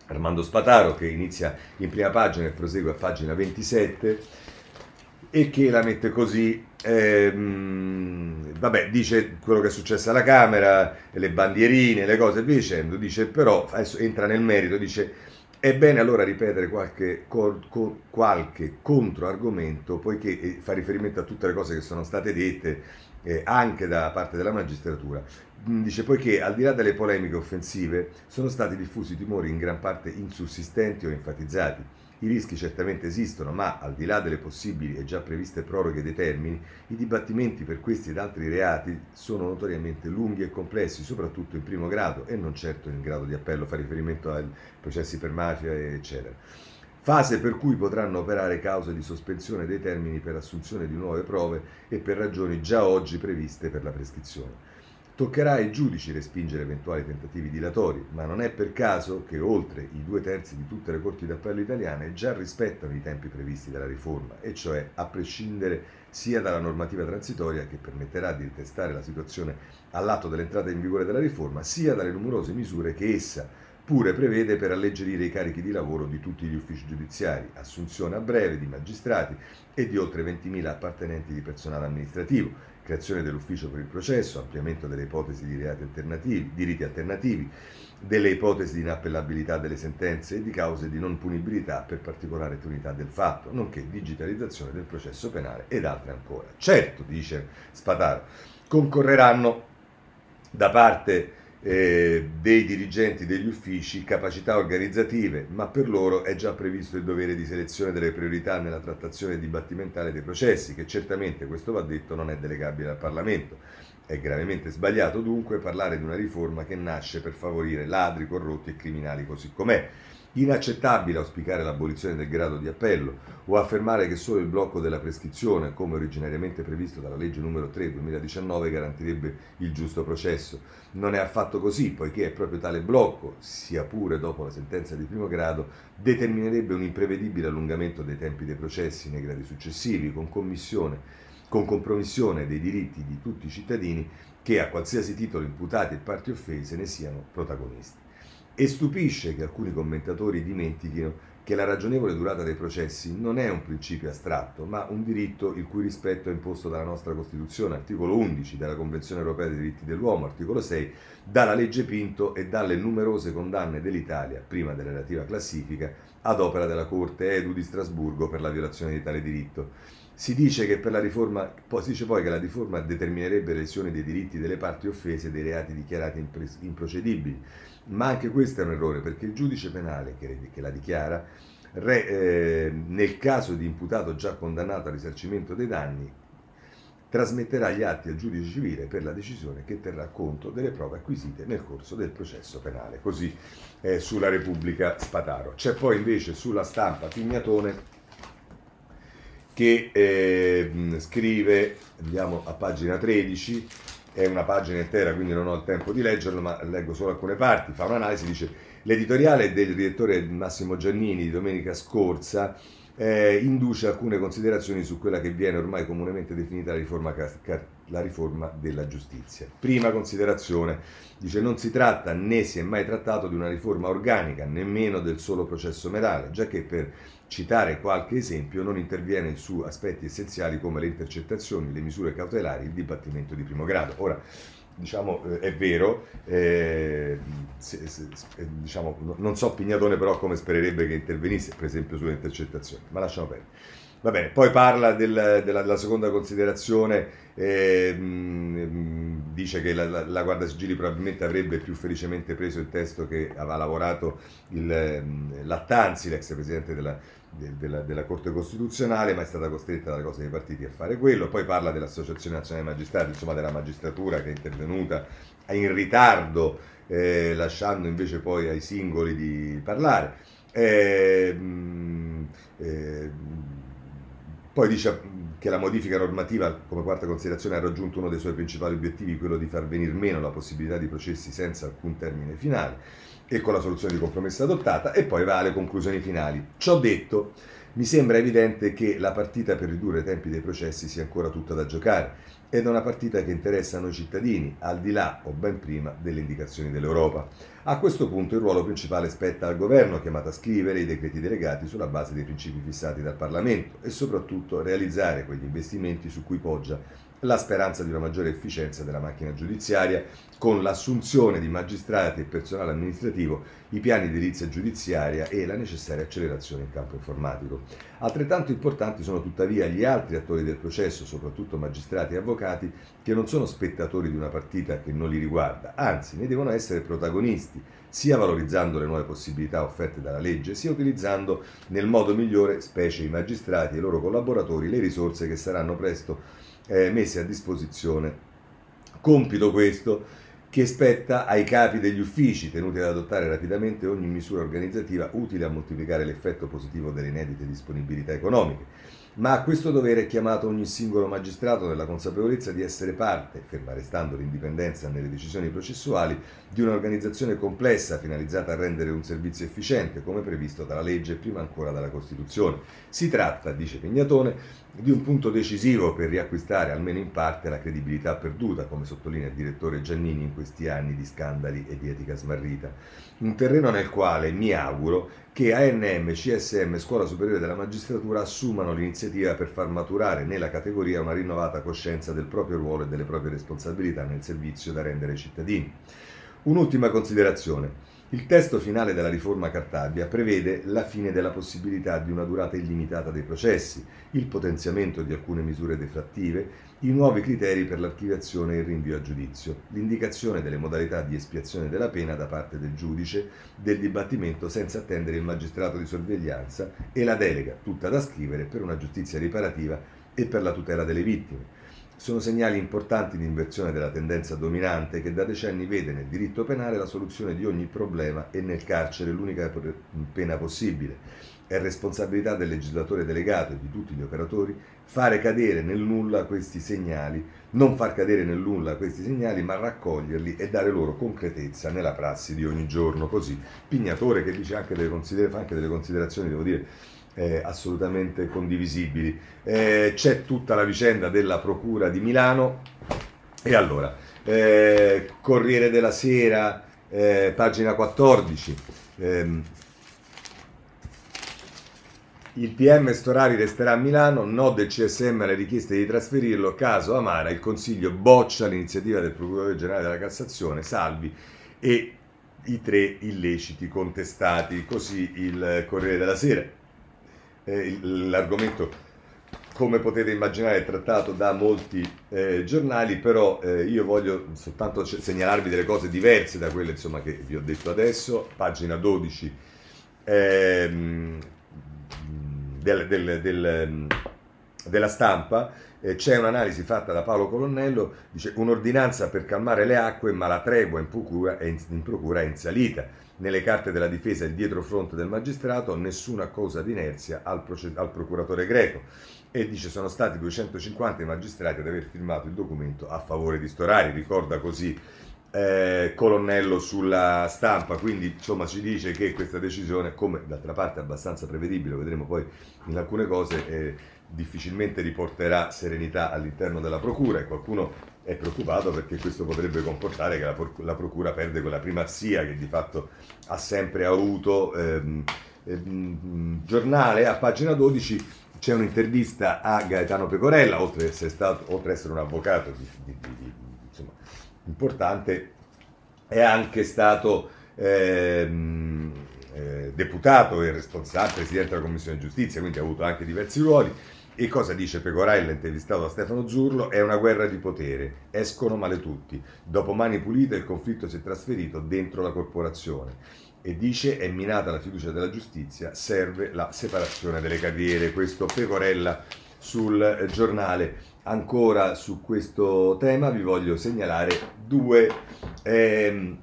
Armando Spataro, che inizia in prima pagina e prosegue a pagina 27 e che la mette così. Ehm, vabbè, dice quello che è successo alla Camera, le bandierine, le cose via dicendo. Dice però, entra nel merito, dice è bene allora ripetere qualche, co, co, qualche controargomento, poiché fa riferimento a tutte le cose che sono state dette eh, anche da parte della magistratura. Mm, dice poiché al di là delle polemiche offensive sono stati diffusi timori in gran parte insussistenti o enfatizzati i rischi certamente esistono, ma al di là delle possibili e già previste proroghe dei termini, i dibattimenti per questi ed altri reati sono notoriamente lunghi e complessi, soprattutto in primo grado e non certo in grado di appello, fa riferimento ai processi per mafia, eccetera. Fase per cui potranno operare cause di sospensione dei termini per assunzione di nuove prove e per ragioni già oggi previste per la prescrizione. Toccherà ai giudici respingere eventuali tentativi dilatori, ma non è per caso che oltre i due terzi di tutte le corti d'appello italiane già rispettano i tempi previsti dalla riforma, e cioè a prescindere sia dalla normativa transitoria che permetterà di ritestare la situazione all'atto dell'entrata in vigore della riforma, sia dalle numerose misure che essa pure prevede per alleggerire i carichi di lavoro di tutti gli uffici giudiziari, assunzione a breve di magistrati e di oltre 20.000 appartenenti di personale amministrativo, creazione dell'ufficio per il processo, ampliamento delle ipotesi di, alternativi, di riti alternativi, delle ipotesi di inappellabilità delle sentenze e di cause di non punibilità per particolare tenuità del fatto, nonché digitalizzazione del processo penale ed altre ancora. Certo, dice Spataro, concorreranno da parte eh, dei dirigenti degli uffici capacità organizzative, ma per loro è già previsto il dovere di selezione delle priorità nella trattazione dibattimentale dei processi, che certamente, questo va detto, non è delegabile al Parlamento. È gravemente sbagliato dunque parlare di una riforma che nasce per favorire ladri, corrotti e criminali così com'è Inaccettabile auspicare l'abolizione del grado di appello o affermare che solo il blocco della prescrizione, come originariamente previsto dalla legge numero 3 2019, garantirebbe il giusto processo. Non è affatto così, poiché è proprio tale blocco, sia pure dopo la sentenza di primo grado, determinerebbe un imprevedibile allungamento dei tempi dei processi nei gradi successivi, con, con compromissione dei diritti di tutti i cittadini che a qualsiasi titolo imputati e parti offese ne siano protagonisti. E stupisce che alcuni commentatori dimentichino che la ragionevole durata dei processi non è un principio astratto, ma un diritto il cui rispetto è imposto dalla nostra Costituzione, articolo 11, dalla Convenzione europea dei diritti dell'uomo, articolo 6, dalla legge Pinto e dalle numerose condanne dell'Italia, prima della relativa classifica, ad opera della Corte Edu di Strasburgo per la violazione di tale diritto. Si dice, che per la riforma, poi, si dice poi che la riforma determinerebbe lesioni dei diritti delle parti offese e dei reati dichiarati improcedibili ma anche questo è un errore perché il giudice penale che, che la dichiara, re, eh, nel caso di imputato già condannato al risarcimento dei danni, trasmetterà gli atti al giudice civile per la decisione che terrà conto delle prove acquisite nel corso del processo penale. Così eh, sulla Repubblica Spataro. C'è poi invece sulla stampa Pignatone che eh, scrive, andiamo a pagina 13, è una pagina intera, quindi non ho il tempo di leggerlo, ma leggo solo alcune parti. Fa un'analisi, dice l'editoriale del direttore Massimo Giannini di domenica scorsa eh, induce alcune considerazioni su quella che viene ormai comunemente definita la riforma, la riforma, della giustizia. Prima considerazione, dice non si tratta né si è mai trattato di una riforma organica, nemmeno del solo processo penale, già che per citare qualche esempio non interviene su aspetti essenziali come le intercettazioni, le misure cautelari, il dibattimento di primo grado. Ora, diciamo, eh, è vero, eh, se, se, diciamo, non so Pignatone però come spererebbe che intervenisse, per esempio, sulle intercettazioni, ma lasciamo perdere. Va bene, poi parla del, della, della, seconda considerazione, eh, dice che la, la, la, Guardia Sigilli probabilmente avrebbe più felicemente preso il testo che aveva lavorato il, Lattanzi, l'ex presidente della, della, della, Corte Costituzionale, ma è stata costretta dalle cose dei partiti a fare quello. Poi parla dell'Associazione Nazionale dei Magistrati, insomma della magistratura che è intervenuta in ritardo, eh, lasciando invece poi ai singoli di parlare. Eh, eh, poi dice che la modifica normativa, come quarta considerazione, ha raggiunto uno dei suoi principali obiettivi, quello di far venire meno la possibilità di processi senza alcun termine finale e con la soluzione di compromesso adottata e poi va alle conclusioni finali. Ciò detto, mi sembra evidente che la partita per ridurre i tempi dei processi sia ancora tutta da giocare ed è una partita che interessa noi cittadini, al di là o ben prima delle indicazioni dell'Europa. A questo punto il ruolo principale spetta al governo, chiamato a scrivere i decreti delegati sulla base dei principi fissati dal Parlamento e soprattutto realizzare quegli investimenti su cui poggia la speranza di una maggiore efficienza della macchina giudiziaria con l'assunzione di magistrati e personale amministrativo, i piani di edilizia giudiziaria e la necessaria accelerazione in campo informatico. Altrettanto importanti sono tuttavia gli altri attori del processo, soprattutto magistrati e avvocati, che non sono spettatori di una partita che non li riguarda, anzi ne devono essere protagonisti, sia valorizzando le nuove possibilità offerte dalla legge, sia utilizzando nel modo migliore, specie i magistrati e i loro collaboratori, le risorse che saranno presto eh, messe a disposizione. Compito questo che spetta ai capi degli uffici, tenuti ad adottare rapidamente ogni misura organizzativa utile a moltiplicare l'effetto positivo delle inedite disponibilità economiche. Ma a questo dovere è chiamato ogni singolo magistrato nella consapevolezza di essere parte, ferma restando l'indipendenza nelle decisioni processuali, di un'organizzazione complessa finalizzata a rendere un servizio efficiente, come previsto dalla legge e prima ancora dalla Costituzione. Si tratta, dice Pignatone, di un punto decisivo per riacquistare almeno in parte la credibilità perduta, come sottolinea il direttore Giannini in questi anni di scandali e di etica smarrita. Un terreno nel quale mi auguro che ANM, CSM Scuola Superiore della Magistratura assumano l'iniziativa per far maturare nella categoria una rinnovata coscienza del proprio ruolo e delle proprie responsabilità nel servizio da rendere ai cittadini. Un'ultima considerazione. Il testo finale della riforma Cartabia prevede la fine della possibilità di una durata illimitata dei processi, il potenziamento di alcune misure defrattive, i nuovi criteri per l'archiviazione e il rinvio a giudizio, l'indicazione delle modalità di espiazione della pena da parte del giudice del dibattimento senza attendere il magistrato di sorveglianza e la delega, tutta da scrivere, per una giustizia riparativa e per la tutela delle vittime sono segnali importanti di inversione della tendenza dominante che da decenni vede nel diritto penale la soluzione di ogni problema e nel carcere l'unica pena possibile. È responsabilità del legislatore delegato e di tutti gli operatori fare cadere nel nulla questi segnali, non far cadere nel nulla questi segnali, ma raccoglierli e dare loro concretezza nella prassi di ogni giorno. Così Pignatore che dice anche delle, fa anche delle considerazioni, devo dire, eh, assolutamente condivisibili. Eh, c'è tutta la vicenda della Procura di Milano e allora, eh, Corriere della Sera, eh, pagina 14. Ehm, il PM Storari resterà a Milano, no del CSM alle richieste di trasferirlo, caso Amara, il Consiglio boccia l'iniziativa del Procuratore Generale della Cassazione, Salvi e i tre illeciti contestati, così il Corriere della Sera eh, l'argomento come potete immaginare è trattato da molti eh, giornali, però eh, io voglio soltanto segnalarvi delle cose diverse da quelle insomma, che vi ho detto adesso. Pagina 12 ehm, del, del, del, della stampa eh, c'è un'analisi fatta da Paolo Colonnello, dice un'ordinanza per calmare le acque, ma la tregua in procura è in, in, procura è in salita. Nelle carte della difesa il dietrofront del magistrato, nessuna cosa d'inerzia al, proced- al procuratore greco. E dice sono stati 250 i magistrati ad aver firmato il documento a favore di Storari, ricorda così eh, colonnello sulla stampa, quindi insomma ci dice che questa decisione, come d'altra parte abbastanza prevedibile, vedremo poi in alcune cose, eh, difficilmente riporterà serenità all'interno della procura e qualcuno è preoccupato perché questo potrebbe comportare che la, la procura perde quella primazia che di fatto ha sempre avuto. Ehm, ehm, giornale a pagina 12 c'è un'intervista a Gaetano Pecorella, oltre ad essere, stato, oltre ad essere un avvocato di, di, di, insomma, importante, è anche stato ehm, eh, deputato e responsabile, presidente della Commissione Giustizia, quindi ha avuto anche diversi ruoli. E cosa dice Pecorella, intervistato da Stefano Zurlo? È una guerra di potere, escono male tutti. Dopo Mani Pulite il conflitto si è trasferito dentro la corporazione e dice è minata la fiducia della giustizia, serve la separazione delle carriere. Questo Pecorella sul giornale. Ancora su questo tema vi voglio segnalare due, ehm,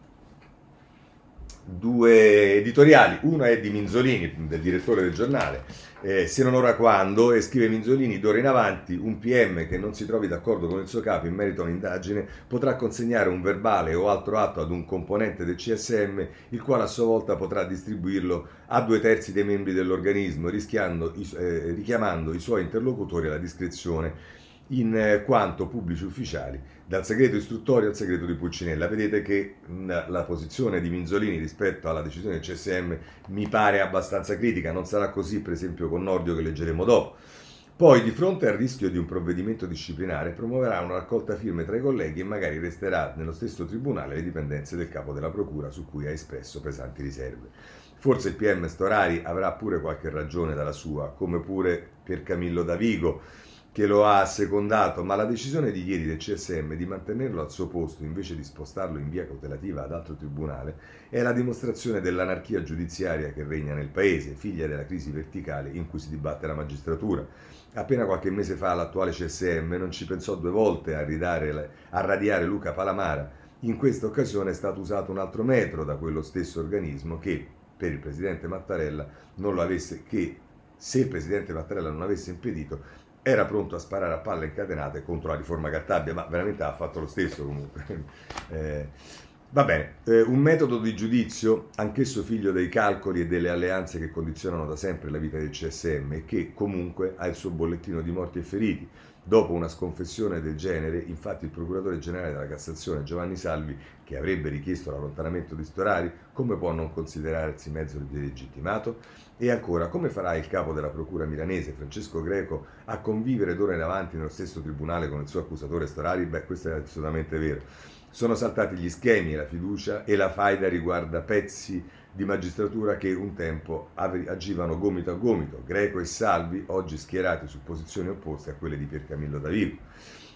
due editoriali. Uno è di Minzolini, del direttore del giornale, eh, se non ora quando, e scrive Minzolini, d'ora in avanti un PM che non si trovi d'accordo con il suo capo in merito a un'indagine potrà consegnare un verbale o altro atto ad un componente del CSM, il quale a sua volta potrà distribuirlo a due terzi dei membri dell'organismo, eh, richiamando i suoi interlocutori alla discrezione in eh, quanto pubblici ufficiali, dal segreto istruttorio al segreto di Pulcinella. Vedete che la posizione di Minzolini rispetto alla decisione del CSM mi pare abbastanza critica, non sarà così per esempio con Nordio che leggeremo dopo. Poi, di fronte al rischio di un provvedimento disciplinare, promuoverà una raccolta firme tra i colleghi e magari resterà nello stesso tribunale le dipendenze del capo della procura su cui ha espresso pesanti riserve. Forse il PM Storari avrà pure qualche ragione dalla sua, come pure per Camillo Davigo, che lo ha secondato, ma la decisione di ieri del CSM di mantenerlo al suo posto invece di spostarlo in via cautelativa ad altro tribunale è la dimostrazione dell'anarchia giudiziaria che regna nel paese, figlia della crisi verticale in cui si dibatte la magistratura. Appena qualche mese fa l'attuale CSM non ci pensò due volte a, ridare, a radiare Luca Palamara. In questa occasione è stato usato un altro metro da quello stesso organismo che, per il presidente Mattarella, non lo avesse, che se il presidente Mattarella non avesse impedito, era pronto a sparare a palle incatenate contro la riforma Cartabia, ma veramente ha fatto lo stesso comunque. <laughs> eh, va bene, eh, un metodo di giudizio, anch'esso figlio dei calcoli e delle alleanze che condizionano da sempre la vita del CSM e che comunque ha il suo bollettino di morti e feriti. Dopo una sconfessione del genere, infatti il procuratore generale della Cassazione Giovanni Salvi, che avrebbe richiesto l'allontanamento di Storari, come può non considerarsi mezzo delegittimato? E ancora, come farà il capo della procura milanese, Francesco Greco, a convivere d'ora in avanti nello stesso tribunale con il suo accusatore Storari? Beh, questo è assolutamente vero. Sono saltati gli schemi e la fiducia e la faida riguarda pezzi di magistratura che un tempo agivano gomito a gomito, Greco e Salvi, oggi schierati su posizioni opposte a quelle di Piercamillo Davigo.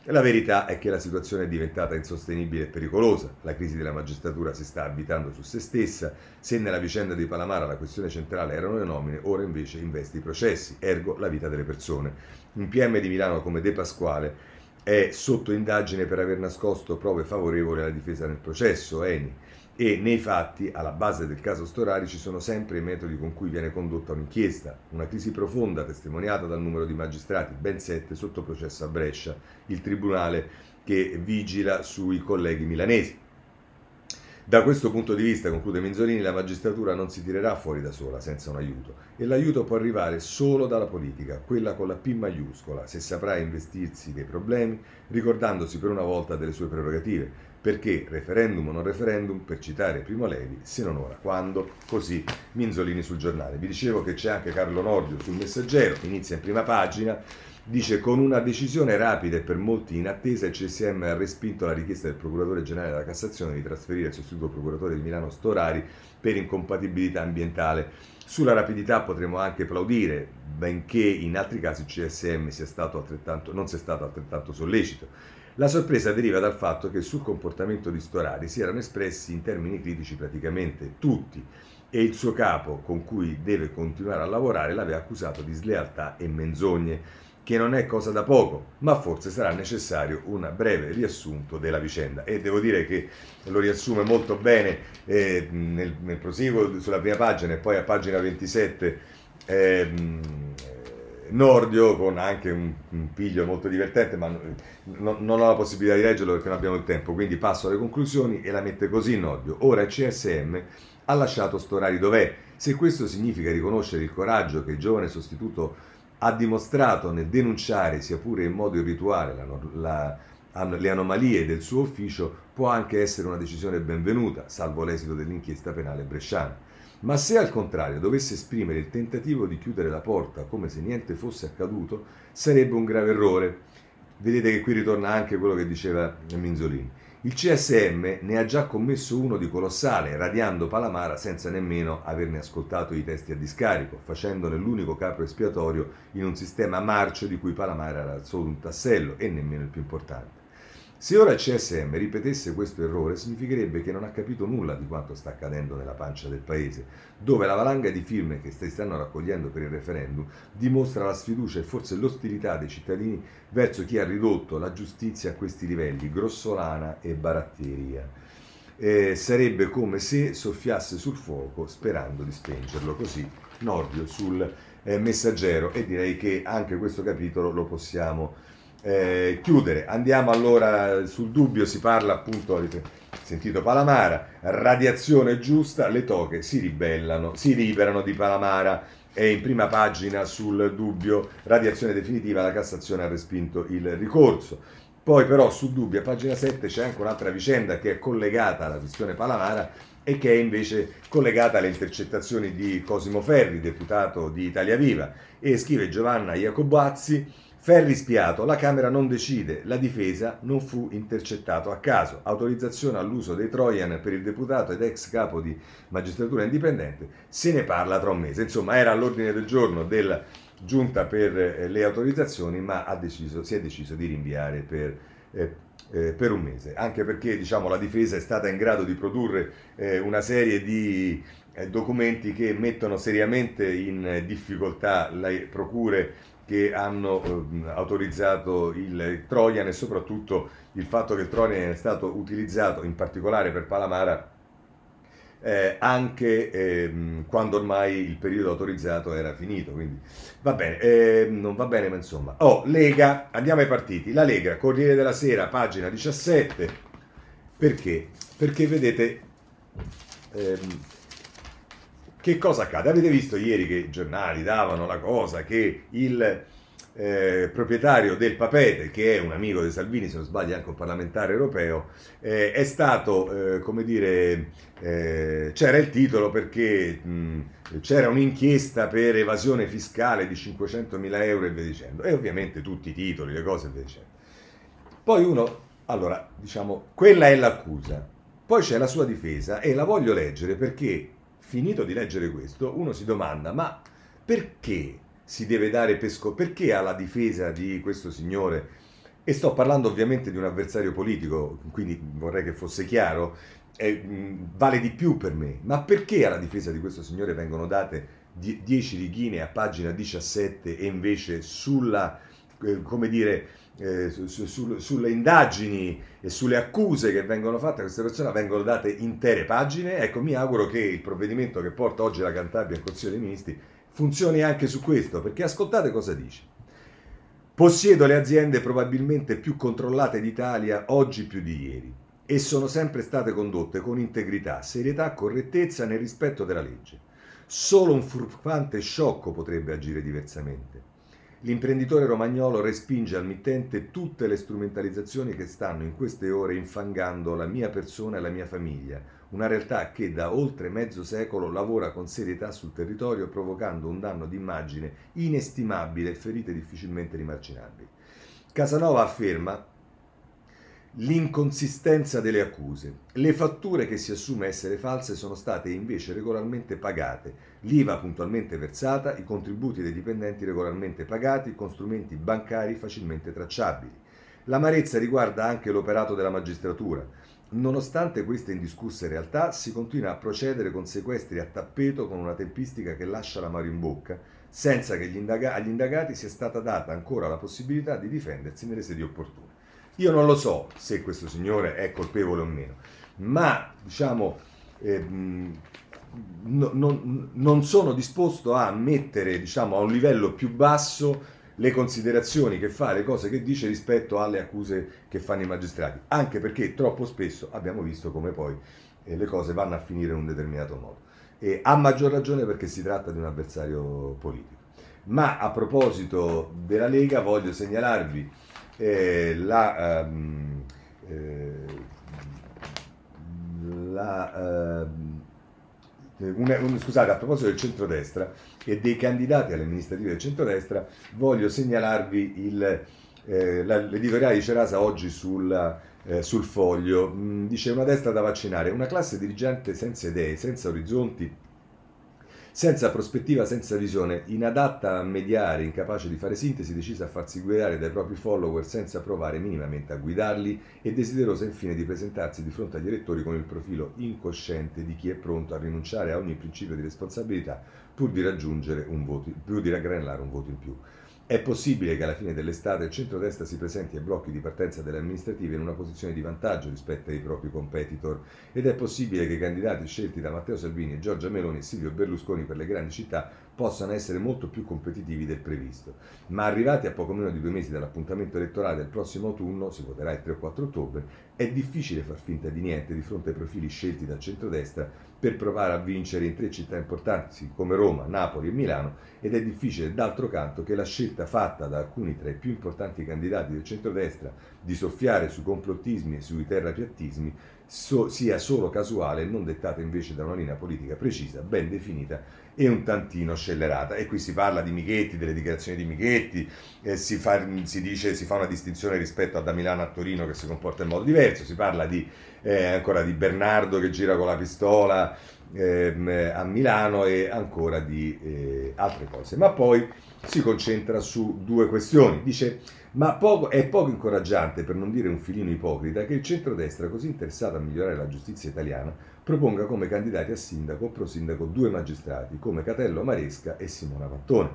La verità è che la situazione è diventata insostenibile e pericolosa. La crisi della magistratura si sta avvitando su se stessa. Se nella vicenda di Palamara la questione centrale erano le nomine, ora invece investe i processi, ergo la vita delle persone. Un PM di Milano come De Pasquale è sotto indagine per aver nascosto prove favorevoli alla difesa nel processo, Eni. E nei fatti, alla base del caso Storari, ci sono sempre i metodi con cui viene condotta un'inchiesta, una crisi profonda testimoniata dal numero di magistrati, ben sette sotto processo a Brescia, il tribunale che vigila sui colleghi milanesi. Da questo punto di vista, conclude Menzolini, la magistratura non si tirerà fuori da sola, senza un aiuto, e l'aiuto può arrivare solo dalla politica, quella con la P maiuscola, se saprà investirsi dei problemi, ricordandosi per una volta delle sue prerogative, perché referendum o non referendum, per citare Primo Levi, se non ora, quando, così Minzolini sul giornale. Vi dicevo che c'è anche Carlo Nordio sul messaggero, inizia in prima pagina, dice con una decisione rapida e per molti in attesa il CSM ha respinto la richiesta del procuratore generale della Cassazione di trasferire il sostituto procuratore di Milano Storari per incompatibilità ambientale. Sulla rapidità potremmo anche applaudire, benché in altri casi il CSM sia non sia stato altrettanto sollecito. La sorpresa deriva dal fatto che sul comportamento di Storari si erano espressi in termini critici praticamente tutti e il suo capo, con cui deve continuare a lavorare, l'aveva accusato di slealtà e menzogne, che non è cosa da poco, ma forse sarà necessario un breve riassunto della vicenda. E devo dire che lo riassume molto bene eh, nel, nel proseguo sulla prima pagina e poi a pagina 27. Ehm, Nordio con anche un, un, piglio molto divertente, ma non, non ho la possibilità di leggerlo perché non abbiamo il tempo, quindi passo alle conclusioni e la mette così Nordio. Ora il CSM ha lasciato Storari dov'è. Se questo significa riconoscere il coraggio che il giovane sostituto ha dimostrato nel denunciare, sia pure in modo irrituale, la, la, le anomalie del suo ufficio, può anche essere una decisione benvenuta, salvo l'esito dell'inchiesta penale bresciana. Ma se al contrario dovesse esprimere il tentativo di chiudere la porta come se niente fosse accaduto, sarebbe un grave errore. Vedete che qui ritorna anche quello che diceva Minzolini. Il CSM ne ha già commesso uno di colossale, radiando Palamara senza nemmeno averne ascoltato i testi a discarico, facendone l'unico capo espiatorio in un sistema marcio di cui Palamara era solo un tassello e nemmeno il più importante. Se ora il CSM ripetesse questo errore, significherebbe che non ha capito nulla di quanto sta accadendo nella pancia del paese, dove la valanga di firme che si stanno raccogliendo per il referendum dimostra la sfiducia e forse l'ostilità dei cittadini verso chi ha ridotto la giustizia a questi livelli, grossolana e baratteria. Eh, sarebbe come se soffiasse sul fuoco sperando di spengerlo, così Nordio sul eh, messaggero e direi che anche questo capitolo lo possiamo eh, chiudere. Andiamo allora sul dubbio, si parla appunto, avete sentito Palamara, radiazione giusta, le toche si ribellano, si liberano di Palamara. È in prima pagina sul dubbio, radiazione definitiva, la Cassazione ha respinto il ricorso. Poi però sul dubbio, a pagina 7, c'è anche un'altra vicenda che è collegata alla questione Palamara e che è invece collegata alle intercettazioni di Cosimo Ferri, deputato di Italia Viva. E scrive Giovanna Iacobazzi, Ferri spiato, la Camera non decide, la difesa non fu intercettato a caso. Autorizzazione all'uso dei Trojan per il deputato ed ex capo di magistratura indipendente, se ne parla tra un mese. Insomma, era all'ordine del giorno della giunta per eh, le autorizzazioni, ma deciso, si è deciso di rinviare per, eh, eh, per un mese, anche perché diciamo, la difesa è stata in grado di produrre eh, una serie di eh, documenti che mettono seriamente in difficoltà le procure che hanno eh, autorizzato il Trojan e soprattutto il fatto che il Trojan è stato utilizzato in particolare per Palamara eh, anche eh, quando ormai il periodo autorizzato era finito. Quindi va bene, eh, non va bene, ma insomma. Oh, Lega, andiamo ai partiti. La Lega, Corriere della Sera, pagina 17. Perché? Perché vedete. Ehm, che cosa accade? Avete visto ieri che i giornali davano la cosa che il eh, proprietario del Papete, che è un amico di Salvini, se non sbaglio anche un parlamentare europeo, eh, è stato, eh, come dire, eh, c'era il titolo perché mh, c'era un'inchiesta per evasione fiscale di 500 mila euro e via dicendo, e ovviamente tutti i titoli, le cose e via dicendo. Poi uno, allora, diciamo, quella è l'accusa, poi c'è la sua difesa e la voglio leggere perché finito di leggere questo, uno si domanda, ma perché si deve dare pesco? Perché alla difesa di questo signore, e sto parlando ovviamente di un avversario politico, quindi vorrei che fosse chiaro, eh, vale di più per me, ma perché alla difesa di questo signore vengono date 10 righine a pagina 17 e invece sulla, eh, come dire, eh, su, su, sulle indagini e sulle accuse che vengono fatte a queste persone vengono date intere pagine. Ecco, mi auguro che il provvedimento che porta oggi la Cantabria al Consiglio dei Ministri funzioni anche su questo, perché ascoltate cosa dice. Possiedo le aziende probabilmente più controllate d'Italia oggi più di ieri e sono sempre state condotte con integrità, serietà, correttezza nel rispetto della legge. Solo un furfante sciocco potrebbe agire diversamente. L'imprenditore romagnolo respinge al mittente tutte le strumentalizzazioni che stanno in queste ore infangando la mia persona e la mia famiglia, una realtà che da oltre mezzo secolo lavora con serietà sul territorio provocando un danno d'immagine inestimabile e ferite difficilmente rimarginabili. Casanova afferma l'inconsistenza delle accuse. Le fatture che si assume essere false sono state invece regolarmente pagate, l'IVA puntualmente versata, i contributi dei dipendenti regolarmente pagati, con strumenti bancari facilmente tracciabili. L'amarezza riguarda anche l'operato della magistratura. Nonostante queste indiscusse realtà, si continua a procedere con sequestri a tappeto con una tempistica che lascia l'amaro in bocca, senza che agli indagati sia stata data ancora la possibilità di difendersi nelle sedi opportune. Io non lo so se questo signore è colpevole o meno, ma diciamo, eh, no, non, non, sono disposto a mettere diciamo, a un livello più basso le considerazioni che fa, le cose che dice rispetto alle accuse che fanno i magistrati, anche perché troppo spesso abbiamo visto come poi eh, le cose vanno a finire in un determinato modo. E a maggior ragione perché si tratta di un avversario politico. Ma a proposito della Lega voglio segnalarvi eh, la, um, la uh, una, un, scusate, a proposito del centrodestra e dei candidati alle amministrative del centrodestra, voglio segnalarvi il, eh, l'editoriale di Cerasa oggi sul, eh, sul foglio. Mm, dice una destra da vaccinare, una classe dirigente senza idee, senza orizzonti, senza prospettiva, senza visione, inadatta a mediare, incapace di fare sintesi, decisa a farsi guidare dai propri follower senza provare minimamente a guidarli e desiderosa infine di presentarsi di fronte agli elettori con il profilo incosciente di chi è pronto a rinunciare a ogni principio di responsabilità pur di raggiungere un voto, pur di raggranellare un voto in più. È possibile che alla fine dell'estate il centrodestra si presenti ai blocchi di partenza delle amministrative in una posizione di vantaggio rispetto ai propri competitor? Ed è possibile che i candidati scelti da Matteo Salvini, Giorgia Meloni e Silvio Berlusconi per le grandi città possano essere molto più competitivi del previsto. Ma arrivati a poco meno di due mesi dall'appuntamento elettorale del prossimo autunno, si voterà il 3 o 4 ottobre, è difficile far finta di niente di fronte ai profili scelti dal centrodestra per provare a vincere in tre città importanti come Roma, Napoli e Milano ed è difficile d'altro canto che la scelta fatta da alcuni tra i più importanti candidati del centrodestra di soffiare sui complottismi e sui terrapiattismi so, sia solo casuale e non dettata invece da una linea politica precisa, ben definita e un tantino scellerata. E qui si parla di Michetti, delle dichiarazioni di Michetti, eh, si, fa, si, dice, si fa una distinzione rispetto a da Milano a Torino che si comporta in modo diverso, si parla di, eh, ancora di Bernardo che gira con la pistola eh, a Milano e ancora di eh, altre cose. Ma poi si concentra su due questioni. Dice ma poco, è poco incoraggiante, per non dire un filino ipocrita, che il centrodestra, così interessato a migliorare la giustizia italiana, proponga come candidati a sindaco o prosindaco due magistrati, come Catello Maresca e Simona Pattone,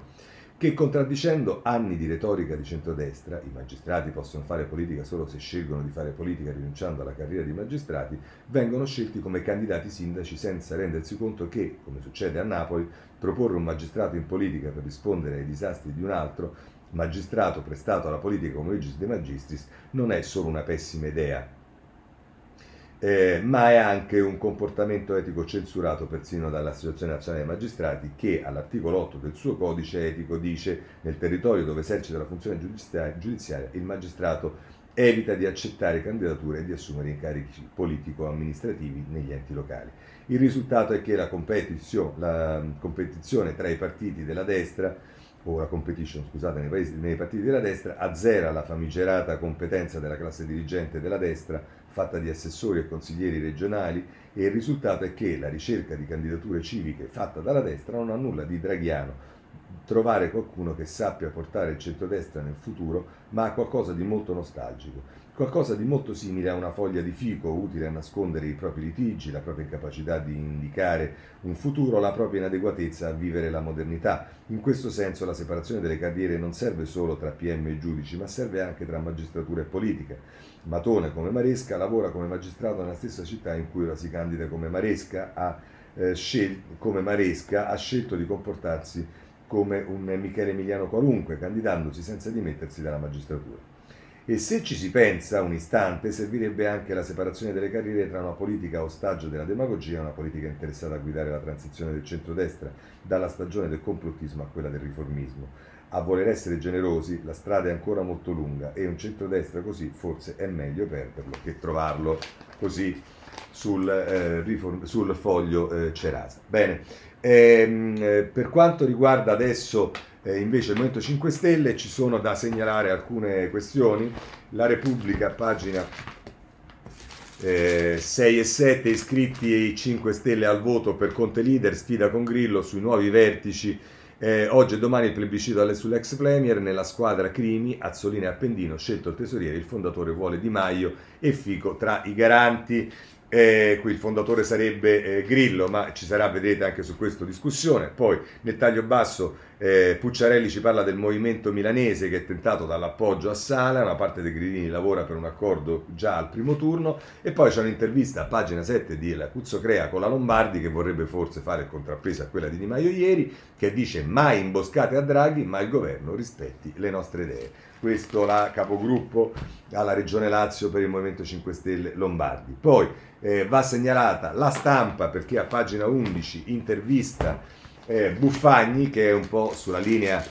che contraddicendo anni di retorica di centrodestra, i magistrati possono fare politica solo se scelgono di fare politica rinunciando alla carriera di magistrati, vengono scelti come candidati sindaci senza rendersi conto che, come succede a Napoli, proporre un magistrato in politica per rispondere ai disastri di un altro magistrato prestato alla politica come legis de magistris non è solo una pessima idea, eh, ma è anche un comportamento etico censurato persino dall'Associazione Nazionale dei Magistrati che all'articolo 8 del suo codice etico dice nel territorio dove esercita la funzione giudiziaria il magistrato evita di accettare candidature e di assumere incarichi politico-amministrativi negli enti locali. Il risultato è che la, competizio, la competizione tra i partiti della destra o la competition, scusate, nei, paesi, nei partiti della destra, azzera la famigerata competenza della classe dirigente della destra, fatta di assessori e consiglieri regionali, e il risultato è che la ricerca di candidature civiche fatta dalla destra non ha nulla di draghiano. Trovare qualcuno che sappia portare il centrodestra nel futuro, ma ha qualcosa di molto nostalgico qualcosa di molto simile a una foglia di fico utile a nascondere i propri litigi, la propria incapacità di indicare un futuro, la propria inadeguatezza a vivere la modernità. In questo senso la separazione delle carriere non serve solo tra PM e giudici, ma serve anche tra magistratura e politica. Matone, come Maresca, lavora come magistrato nella stessa città in cui ora si candida come Maresca, ha, eh, scel- come Maresca, ha scelto di comportarsi come un Michele Emiliano qualunque, candidandosi senza dimettersi dalla magistratura. E se ci si pensa un istante, servirebbe anche la separazione delle carriere tra una politica ostaggio della demagogia e una politica interessata a guidare la transizione del centrodestra dalla stagione del complottismo a quella del riformismo. A voler essere generosi, la strada è ancora molto lunga e un centrodestra così forse è meglio perderlo che trovarlo così sul, eh, sul foglio eh, Cerasa. Bene, eh, per quanto riguarda adesso eh, invece il Movimento 5 Stelle ci sono da segnalare alcune questioni. La Repubblica, pagina eh, 6 e 7, iscritti 5 Stelle al voto per Conte Leader, sfida con Grillo sui nuovi vertici. Eh, oggi e domani il plebiscito sull'ex Premier, nella squadra Crimi, Azzolina e Appendino, scelto il tesoriere, il fondatore vuole Di Maio e Fico tra i garanti. Eh, qui il fondatore sarebbe eh, Grillo, ma ci sarà, vedrete, anche su questo discussione. Poi nel taglio basso eh, Pucciarelli ci parla del movimento milanese che è tentato dall'appoggio a Sala, una parte dei Grillini lavora per un accordo già al primo turno e poi c'è un'intervista a pagina 7 di Lacuzzo Crea con la Lombardi che vorrebbe forse fare il contrappeso a quella di Di Maio ieri, che dice mai imboscate a Draghi, ma il governo rispetti le nostre idee questo la capogruppo alla Regione Lazio per il Movimento 5 Stelle Lombardi. Poi eh, va segnalata la stampa perché a pagina 11 intervista eh, Buffagni che è un po' sulla linea,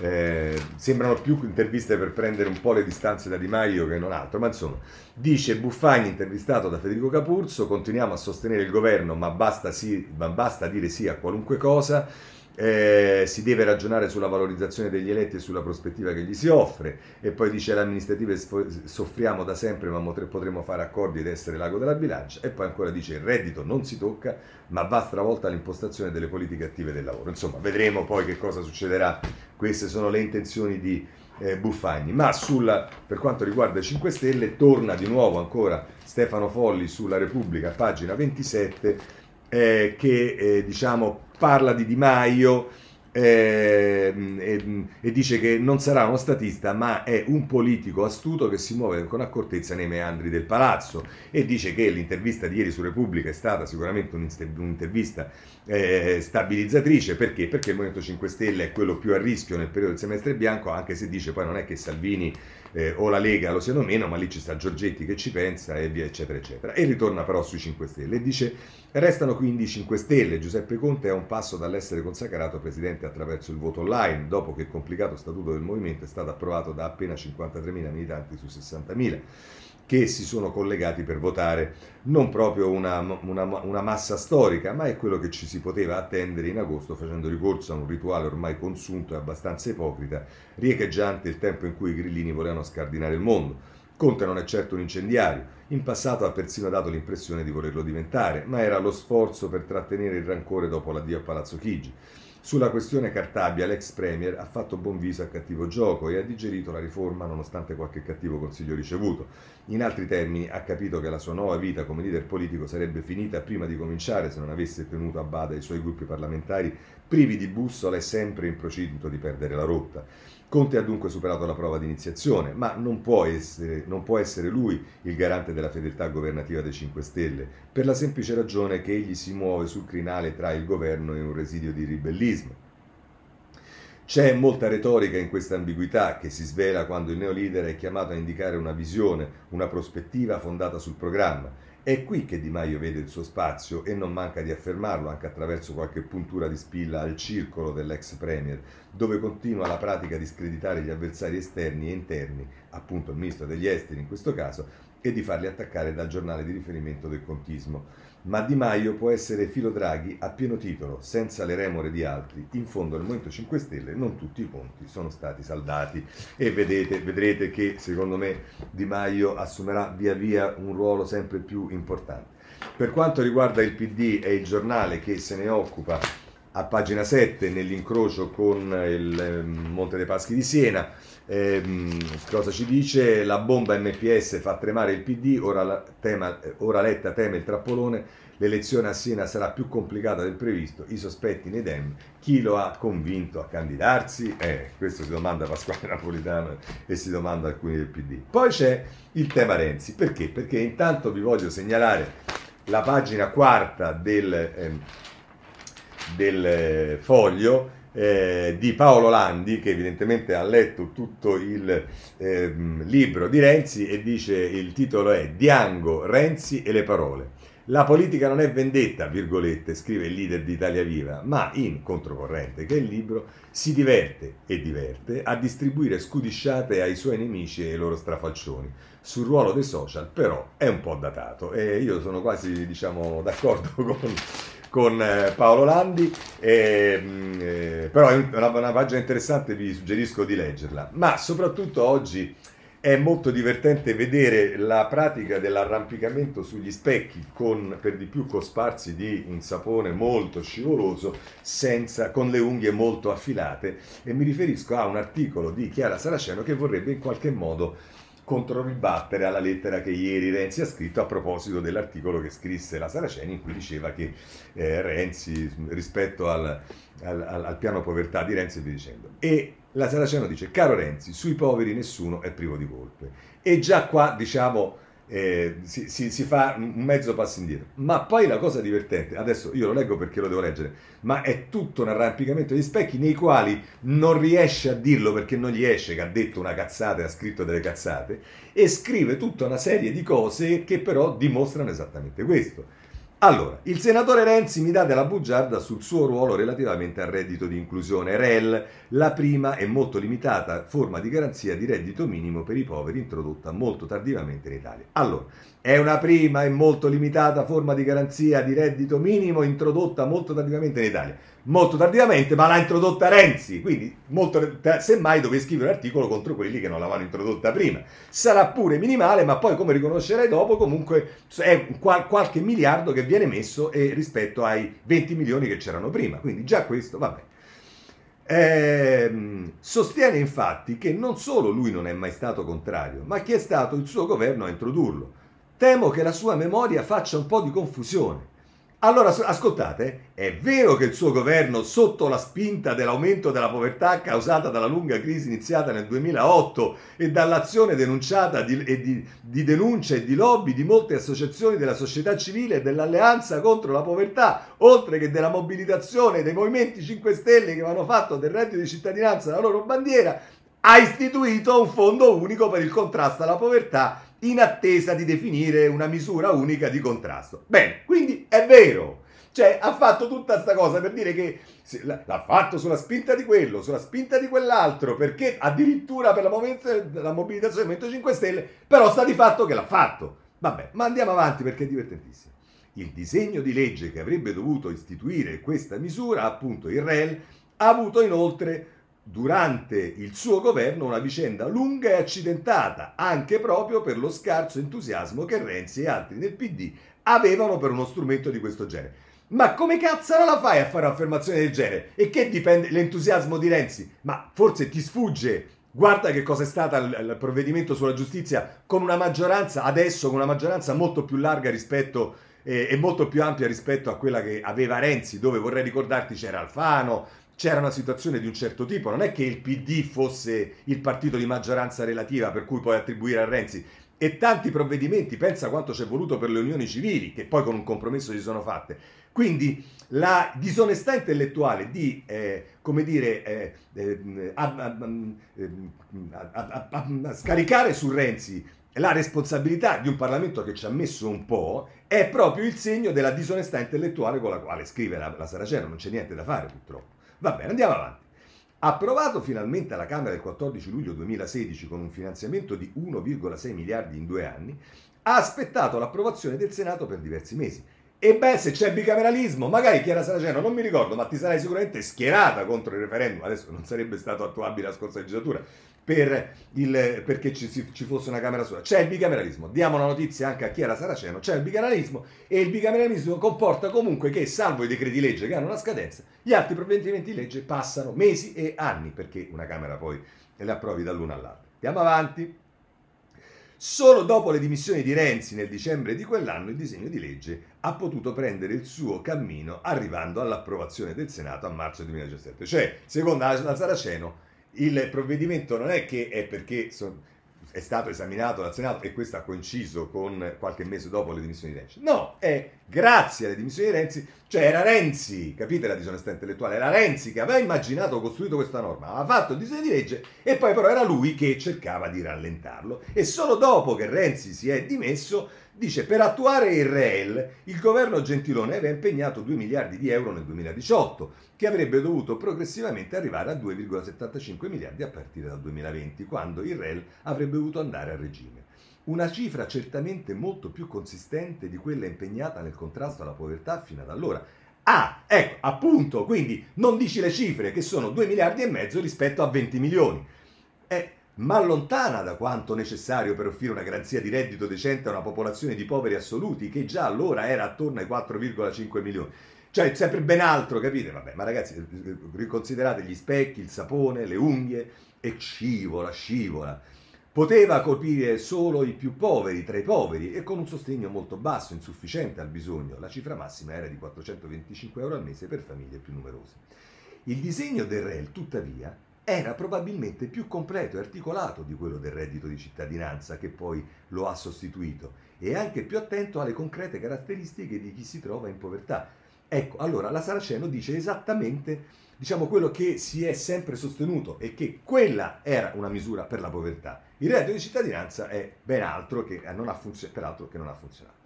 eh, sembrano più interviste per prendere un po' le distanze da Di Maio che non altro, ma insomma dice Buffagni intervistato da Federico Capurzo, continuiamo a sostenere il governo ma basta, sì, ma basta dire sì a qualunque cosa eh, si deve ragionare sulla valorizzazione degli eletti e sulla prospettiva che gli si offre. E poi dice le amministrative soffriamo da sempre ma potremo fare accordi ed essere l'ago della bilancia. E poi ancora dice il reddito non si tocca ma va stravolta l'impostazione delle politiche attive del lavoro. Insomma vedremo poi che cosa succederà. Queste sono le intenzioni di eh, Buffagni. Ma sulla, per quanto riguarda i 5 Stelle torna di nuovo ancora Stefano Folli sulla Repubblica pagina 27 eh, che eh, diciamo, parla di Di Maio eh, e, e, dice che non sarà uno statista ma è un politico astuto che si muove con accortezza nei meandri del palazzo e dice che l'intervista di ieri su Repubblica è stata sicuramente un'intervista eh, stabilizzatrice perché? perché il Movimento 5 Stelle è quello più a rischio nel periodo del semestre bianco anche se dice poi non è che Salvini eh, o la Lega lo siano meno, ma lì ci sta Giorgetti che ci pensa e via eccetera eccetera. E ritorna però sui 5 Stelle e dice restano quindi i 5 Stelle, Giuseppe Conte è un passo dall'essere consacrato presidente attraverso il voto online, dopo che il complicato statuto del movimento è stato approvato da appena 53.000 militanti su 60.000 che si sono collegati per votare non proprio una, una, una, massa storica, ma è quello che ci si poteva attendere in agosto facendo ricorso a un rituale ormai consunto e abbastanza ipocrita, riecheggiante il tempo in cui i grillini volevano scardinare il mondo. Conte non è certo un incendiario, in passato ha persino dato l'impressione di volerlo diventare, ma era lo sforzo per trattenere il rancore dopo l'addio a Palazzo Chigi. Sulla questione Cartabia, l'ex premier ha fatto buon viso al cattivo gioco e ha digerito la riforma nonostante qualche cattivo consiglio ricevuto. In altri termini, ha capito che la sua nuova vita come leader politico sarebbe finita prima di cominciare se non avesse tenuto a bada i suoi gruppi parlamentari privi di bussola e sempre in procinto di perdere la rotta. Conte ha dunque superato la prova di iniziazione, ma non può, essere, non può essere lui il garante della fedeltà governativa dei 5 Stelle, per la semplice ragione che egli si muove sul crinale tra il governo e un residio di ribellismo. C'è molta retorica in questa ambiguità che si svela quando il neolider è chiamato a indicare una visione, una prospettiva fondata sul programma è qui che Di Maio vede il suo spazio e non manca di affermarlo anche attraverso qualche puntura di spilla al circolo dell'ex Premier, dove continua la pratica di screditare gli avversari esterni e interni, appunto il ministro degli esteri in questo caso, e di farli attaccare dal giornale di riferimento del contismo ma Di Maio può essere filo Draghi a pieno titolo, senza le remore di altri. In fondo al Movimento 5 Stelle non tutti i conti sono stati saldati e vedete, vedrete che secondo me Di Maio assumerà via via un ruolo sempre più importante. Per quanto riguarda il PD e il giornale che se ne occupa a pagina 7 nell'incrocio con il ehm, Monte dei Paschi di Siena, ehm, cosa ci dice? La bomba MPS fa tremare il PD, ora, tema, ora Letta teme il trappolone, l'elezione a Siena sarà più complicata del previsto, i sospetti nei Dem, chi lo ha convinto a candidarsi? Eh, questo si domanda Pasquale Napolitano e si domanda alcuni del PD. Poi c'è il tema Renzi, perché? Perché intanto vi voglio segnalare la pagina quarta del... Ehm, del eh, foglio eh, di Paolo Landi, che evidentemente ha letto tutto il eh, libro di Renzi e dice il titolo è Diango, Renzi e le parole. La politica non è vendetta, virgolette, scrive il leader di Italia Viva, ma in Controcorrente, che è il libro, si diverte e diverte a distribuire scudisciate ai suoi nemici e ai loro strafalcioni. Sul ruolo dei social, però, è un po' datato e io sono quasi, diciamo, d'accordo <laughs> con con eh, Paolo Landi, eh, eh, però è una, una, pagina interessante, vi suggerisco di leggerla. Ma soprattutto oggi è molto divertente vedere la pratica dell'arrampicamento sugli specchi con per di più cosparsi di un sapone molto scivoloso senza, con le unghie molto affilate e mi riferisco a un articolo di Chiara Saraceno che vorrebbe in qualche modo controribattere alla lettera che ieri Renzi ha scritto a proposito dell'articolo che scrisse la Saraceni in cui diceva che eh, Renzi rispetto al, al, al, piano povertà di Renzi via dicendo. E la Saraceno dice, caro Renzi, sui poveri nessuno è privo di colpe. E già qua diciamo eh, si, si, si, fa un mezzo passo indietro. Ma poi la cosa divertente, adesso io lo leggo perché lo devo leggere, ma è tutto un arrampicamento di specchi nei quali non riesce a dirlo perché non gli esce che ha detto una cazzata e ha scritto delle cazzate, e scrive tutta una serie di cose che però dimostrano esattamente questo. Allora, il senatore Renzi mi dà della bugiarda sul suo ruolo relativamente al reddito di inclusione REL, la prima e molto limitata forma di garanzia di reddito minimo per i poveri introdotta molto tardivamente in Italia. Allora, è una prima e molto limitata forma di garanzia di reddito minimo introdotta molto tardivamente in Italia molto tardivamente, ma l'ha introdotta Renzi, quindi molto, semmai dove scrivere un articolo contro quelli che non l'avevano introdotta prima. Sarà pure minimale, ma poi come riconoscerai dopo comunque è qual- qualche miliardo che viene messo eh, rispetto ai 20 milioni che c'erano prima, quindi già questo vabbè. Eh, sostiene infatti che non solo lui non è mai stato contrario, ma che è stato il suo governo a introdurlo. Temo che la sua memoria faccia un po' di confusione. Allora, ascoltate, è vero che il suo governo, sotto la spinta dell'aumento della povertà causata dalla lunga crisi iniziata nel 2008 e dall'azione denunciata di, di, di denuncia e di lobby di molte associazioni della società civile e dell'alleanza contro la povertà, oltre che della mobilitazione dei movimenti 5 Stelle che avevano fatto del reddito di cittadinanza la loro bandiera, ha istituito un fondo unico per il contrasto alla povertà in attesa di definire una misura unica di contrasto. Bene, quindi è vero. Cioè, ha fatto tutta questa cosa per dire che l'ha fatto sulla spinta di quello, sulla spinta di quell'altro, perché addirittura per la, la mobilitazione del Movimento 5 Stelle, però sta di fatto che l'ha fatto. Vabbè, ma andiamo avanti perché è divertentissimo. Il disegno di legge che avrebbe dovuto istituire questa misura, appunto il REL, ha avuto inoltre durante il suo governo una vicenda lunga e accidentata, anche proprio per lo scarso entusiasmo che Renzi e altri nel PD avevano per uno strumento di questo genere. Ma come cazzo la fai a fare un'affermazione del genere? E che dipende l'entusiasmo di Renzi? Ma forse ti sfugge Guarda che cosa è stato il, provvedimento sulla giustizia con una maggioranza, adesso con una maggioranza molto più larga rispetto eh, e molto più ampia rispetto a quella che aveva Renzi, dove vorrei ricordarti c'era Alfano, c'era una situazione di un certo tipo, non è che il PD fosse il partito di maggioranza relativa per cui puoi attribuire a Renzi e tanti provvedimenti, pensa quanto ci è voluto per le unioni civili, che poi con un compromesso si sono fatte. Quindi la disonestà intellettuale di, eh, come dire, scaricare su Renzi la responsabilità di un Parlamento che ci ha messo un po' è proprio il segno della disonestà intellettuale con la quale scrive la, la Saraceno, non c'è niente da fare purtroppo. Va bene, andiamo avanti. Approvato finalmente alla Camera il 14 luglio 2016 con un finanziamento di 1,6 miliardi in due anni, ha aspettato l'approvazione del Senato per diversi mesi. E beh, se c'è bicameralismo, magari Chiara Saraceno, non mi ricordo, ma ti sarai sicuramente schierata contro il referendum. Adesso non sarebbe stato attuabile la scorsa legislatura, per il, perché ci, ci, fosse una Camera sola. C'è il bicameralismo, diamo una notizia anche a chi era Saraceno, c'è il bicameralismo e il bicameralismo comporta comunque che, salvo i decreti legge che hanno una scadenza, gli altri provvedimenti di legge passano mesi e anni perché una Camera poi le approvi dall'una all'altra. Andiamo avanti. Solo dopo le dimissioni di Renzi nel dicembre di quell'anno il disegno di legge ha potuto prendere il suo cammino arrivando all'approvazione del Senato a marzo 2017. Cioè, secondo la Saraceno, il provvedimento non è che è perché son, è stato esaminato dal Senato e questo ha coinciso con qualche mese dopo le dimissioni di Renzi. No, è grazie alle dimissioni di Renzi, cioè era Renzi, capite la disonestà intellettuale, era Renzi che aveva immaginato, costruito questa norma, aveva fatto il disegno di legge e poi però era lui che cercava di rallentarlo e solo dopo che Renzi si è dimesso Dice, per attuare il REL, il governo Gentilone aveva impegnato 2 miliardi di euro nel 2018, che avrebbe dovuto progressivamente arrivare a 2,75 miliardi a partire dal 2020, quando il REL avrebbe dovuto andare a regime. Una cifra certamente molto più consistente di quella impegnata nel contrasto alla povertà fino ad allora. Ah, ecco, appunto, quindi non dici le cifre, che sono 2 miliardi e mezzo rispetto a 20 milioni. Eh, ma lontana da quanto necessario per offrire una garanzia di reddito decente a una popolazione di poveri assoluti che già allora era attorno ai 4,5 milioni. Cioè, sempre ben altro, capite? Vabbè, ma ragazzi, riconsiderate gli specchi, il sapone, le unghie e scivola, scivola. poteva colpire solo i più poveri tra i poveri e con un sostegno molto basso, insufficiente al bisogno. La cifra massima era di 425 euro al mese per famiglie più numerose. Il disegno del REL, tuttavia, era probabilmente più completo e articolato di quello del reddito di cittadinanza che poi lo ha sostituito e anche più attento alle concrete caratteristiche di chi si trova in povertà. Ecco, allora la Saraceno dice esattamente diciamo quello che si è sempre sostenuto e che quella era una misura per la povertà. Il reddito di cittadinanza è ben altro che non ha, funzio- peraltro che non ha funzionato.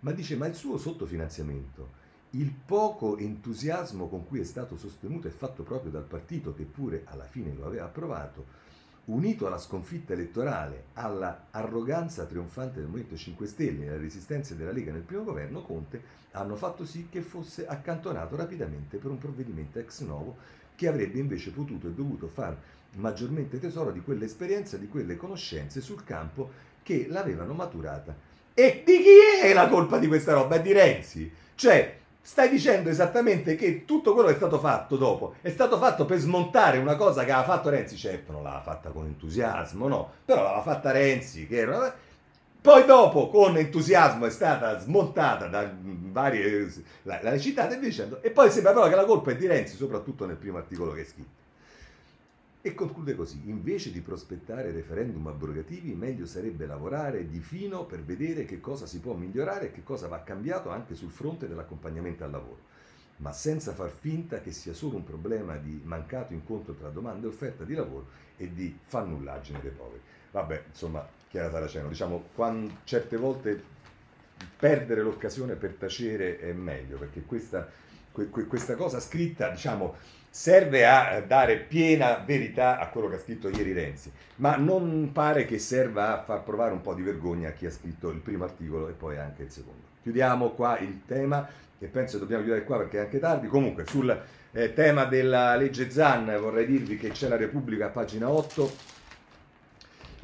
Ma dice, ma il suo sottofinanziamento il poco entusiasmo con cui è stato sostenuto e fatto proprio dal partito che pure alla fine lo aveva approvato, unito alla sconfitta elettorale, alla arroganza trionfante del Movimento 5 Stelle e alle resistenze della Lega nel primo governo Conte, hanno fatto sì che fosse accantonato rapidamente per un provvedimento ex novo che avrebbe invece potuto e dovuto far maggiormente tesoro di quell'esperienza, di quelle conoscenze sul campo che l'avevano maturata. E di chi è la colpa di questa roba? È di Renzi. Cioè, stai dicendo esattamente che tutto quello che è stato fatto dopo è stato fatto per smontare una cosa che aveva fatto Renzi. Certo, non l'aveva fatta con entusiasmo, no, però l'aveva fatta Renzi, che era... Poi dopo, con entusiasmo, è stata smontata da varie... la, la citate dicendo, e poi sembra però che la colpa è di Renzi, soprattutto nel primo articolo che è scritto. E conclude così, invece di prospettare referendum abrogativi, meglio sarebbe lavorare di fino per vedere che cosa si può migliorare e che cosa va cambiato anche sul fronte dell'accompagnamento al lavoro, ma senza far finta che sia solo un problema di mancato incontro tra domanda e offerta di lavoro e di fannullaggine dei poveri. Vabbè, insomma, Chiara Saraceno, diciamo, quando, certe volte perdere l'occasione per tacere è meglio, perché questa, que, que, questa cosa scritta, diciamo, serve a dare piena verità a quello che ha scritto ieri Renzi, ma non pare che serva a far provare un po' di vergogna a chi ha scritto il primo articolo e poi anche il secondo. Chiudiamo qua il tema e penso dobbiamo chiudere qua perché è anche tardi. Comunque sul eh, tema della legge Zan vorrei dirvi che c'è la Repubblica pagina 8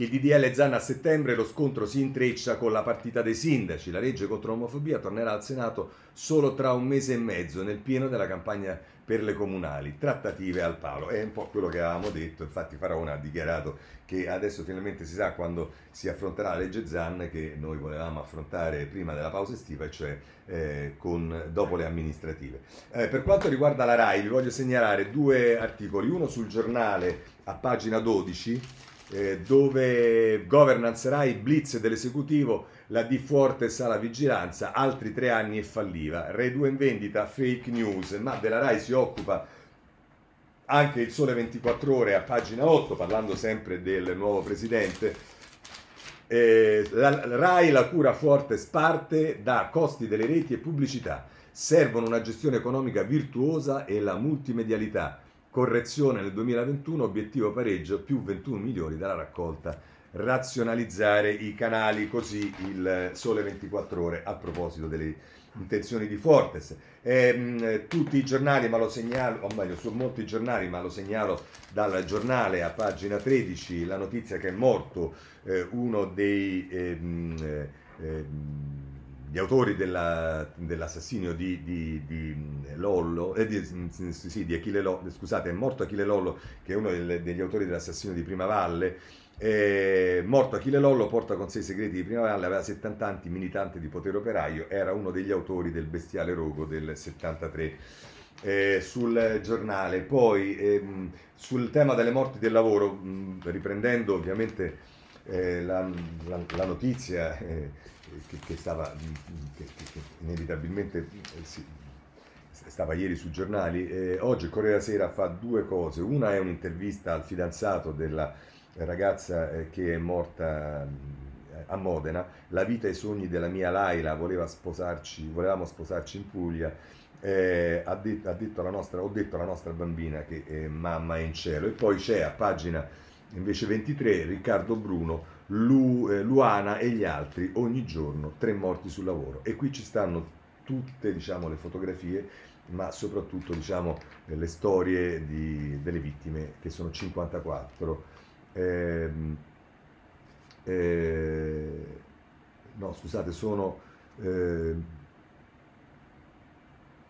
il DDL Zanna a settembre lo scontro si intreccia con la partita dei sindaci. La legge contro l'omofobia tornerà al Senato solo tra un mese e mezzo, nel pieno della campagna per le comunali. Trattative al palo. È un po' quello che avevamo detto. Infatti Faraone ha dichiarato che adesso finalmente si sa quando si affronterà la legge Zan che noi volevamo affrontare prima della pausa estiva, cioè eh, con, dopo le amministrative. Eh, per quanto riguarda la RAI vi voglio segnalare due articoli. Uno sul giornale a pagina 12 eh, dove governance RAI, blitz dell'esecutivo, la D Fortes alla vigilanza, altri tre anni e falliva. Rai 2 in vendita, fake news, ma della RAI si occupa anche il Sole 24 Ore a pagina 8, parlando sempre del nuovo presidente. Eh, la RAI, la cura Fortes parte da costi delle reti e pubblicità. Servono una gestione economica virtuosa e la multimedialità correzione nel 2021, obiettivo pareggio più 21 milioni dalla raccolta, razionalizzare i canali, così il Sole 24 ore a proposito delle intenzioni di Fortes. Eh, tutti i giornali, ma lo segnalo, o meglio, su molti giornali, ma lo segnalo dal giornale a pagina 13, la notizia che è morto eh, uno dei... Ehm, ehm, gli autori della, dell'assassinio di, di, di Lollo, eh, di, sì, di Achille Lollo, scusate, è morto Achille Lollo, che è uno del, degli autori dell'assassinio di Primavalle, eh, morto Achille Lollo, porta con sé i segreti di Primavalle, aveva 70 anni, militante di potere operaio, era uno degli autori del bestiale rogo del 73. Eh, sul giornale, poi ehm, sul tema delle morti del lavoro, mh, riprendendo ovviamente eh, la, la, la, notizia eh, che, che, stava, che, che inevitabilmente eh, si, stava ieri sui giornali, eh, oggi il Corriere della Sera fa due cose. Una è un'intervista al fidanzato della ragazza eh, che è morta eh, a Modena, la vita e i sogni della mia Laila, voleva sposarci, volevamo sposarci in Puglia. Ha, detto, ha detto nostra, ho detto alla nostra bambina che mamma è in cielo e poi c'è a pagina invece 23 Riccardo Bruno Lu, eh, Luana e gli altri ogni giorno, tre morti sul lavoro. E qui ci stanno tutte diciamo, le fotografie, ma soprattutto diciamo, le storie di, delle vittime, che sono 54. Eh, eh, no, scusate, sono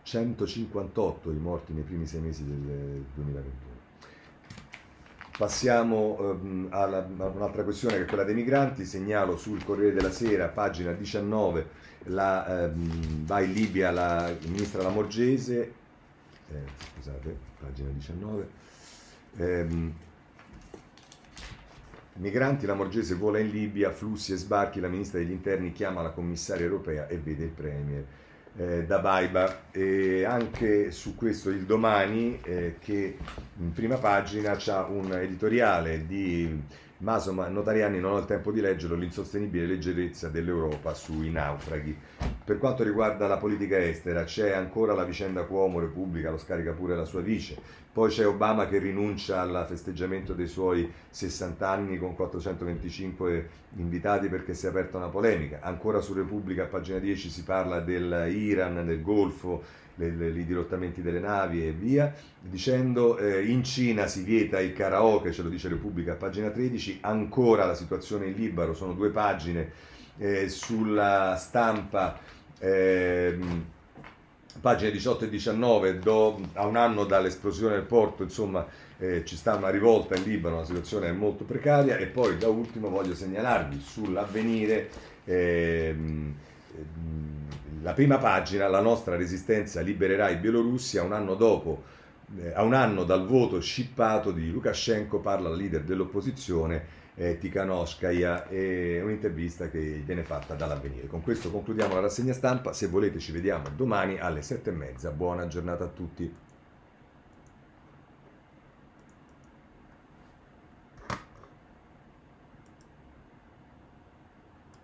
158 eh, i morti nei primi sei mesi del 2021. Passiamo ehm, a un'altra questione che è quella dei migranti. Segnalo sul Corriere della Sera, pagina 19, la, ehm, va in Libia la ministra Lamorgese, eh, scusate, pagina 19. Ehm, migranti, Lamorgese vola in Libia, flussi e sbarchi, la ministra degli interni chiama la commissaria europea e vede il premier eh, da Baiba e anche su questo il domani eh, che in prima pagina c'ha un editoriale di Maso Notariani, non ho il tempo di leggerlo, l'insostenibile leggerezza dell'Europa sui naufraghi. Per quanto riguarda la politica estera c'è ancora la vicenda Cuomo, Repubblica, lo scarica pure la sua vice, poi c'è Obama che rinuncia al festeggiamento dei suoi 60 anni con 425 invitati perché si è aperta una polemica, ancora su Repubblica a pagina 10 si parla dell'Iran, del Golfo, dei dirottamenti delle navi e via, dicendo eh, in Cina si vieta il karaoke, ce lo dice Repubblica pagina 13, ancora la situazione in Libano, sono due pagine eh, sulla stampa. Eh, pagine 18 e 19, do, a un anno dall'esplosione del porto, insomma, eh, ci sta una rivolta in Libano, la situazione è molto precaria e poi da ultimo voglio segnalarvi sull'avvenire ehm, la prima pagina, la nostra resistenza libererà i bielorussi, a un anno dopo, eh, a un anno dal voto scippato di Lukashenko, parla la leader dell'opposizione, eh, Tikhanovskaya, è un'intervista che viene fatta dall'avvenire. Con questo concludiamo la rassegna stampa, se volete ci vediamo domani alle sette e mezza, buona giornata a tutti.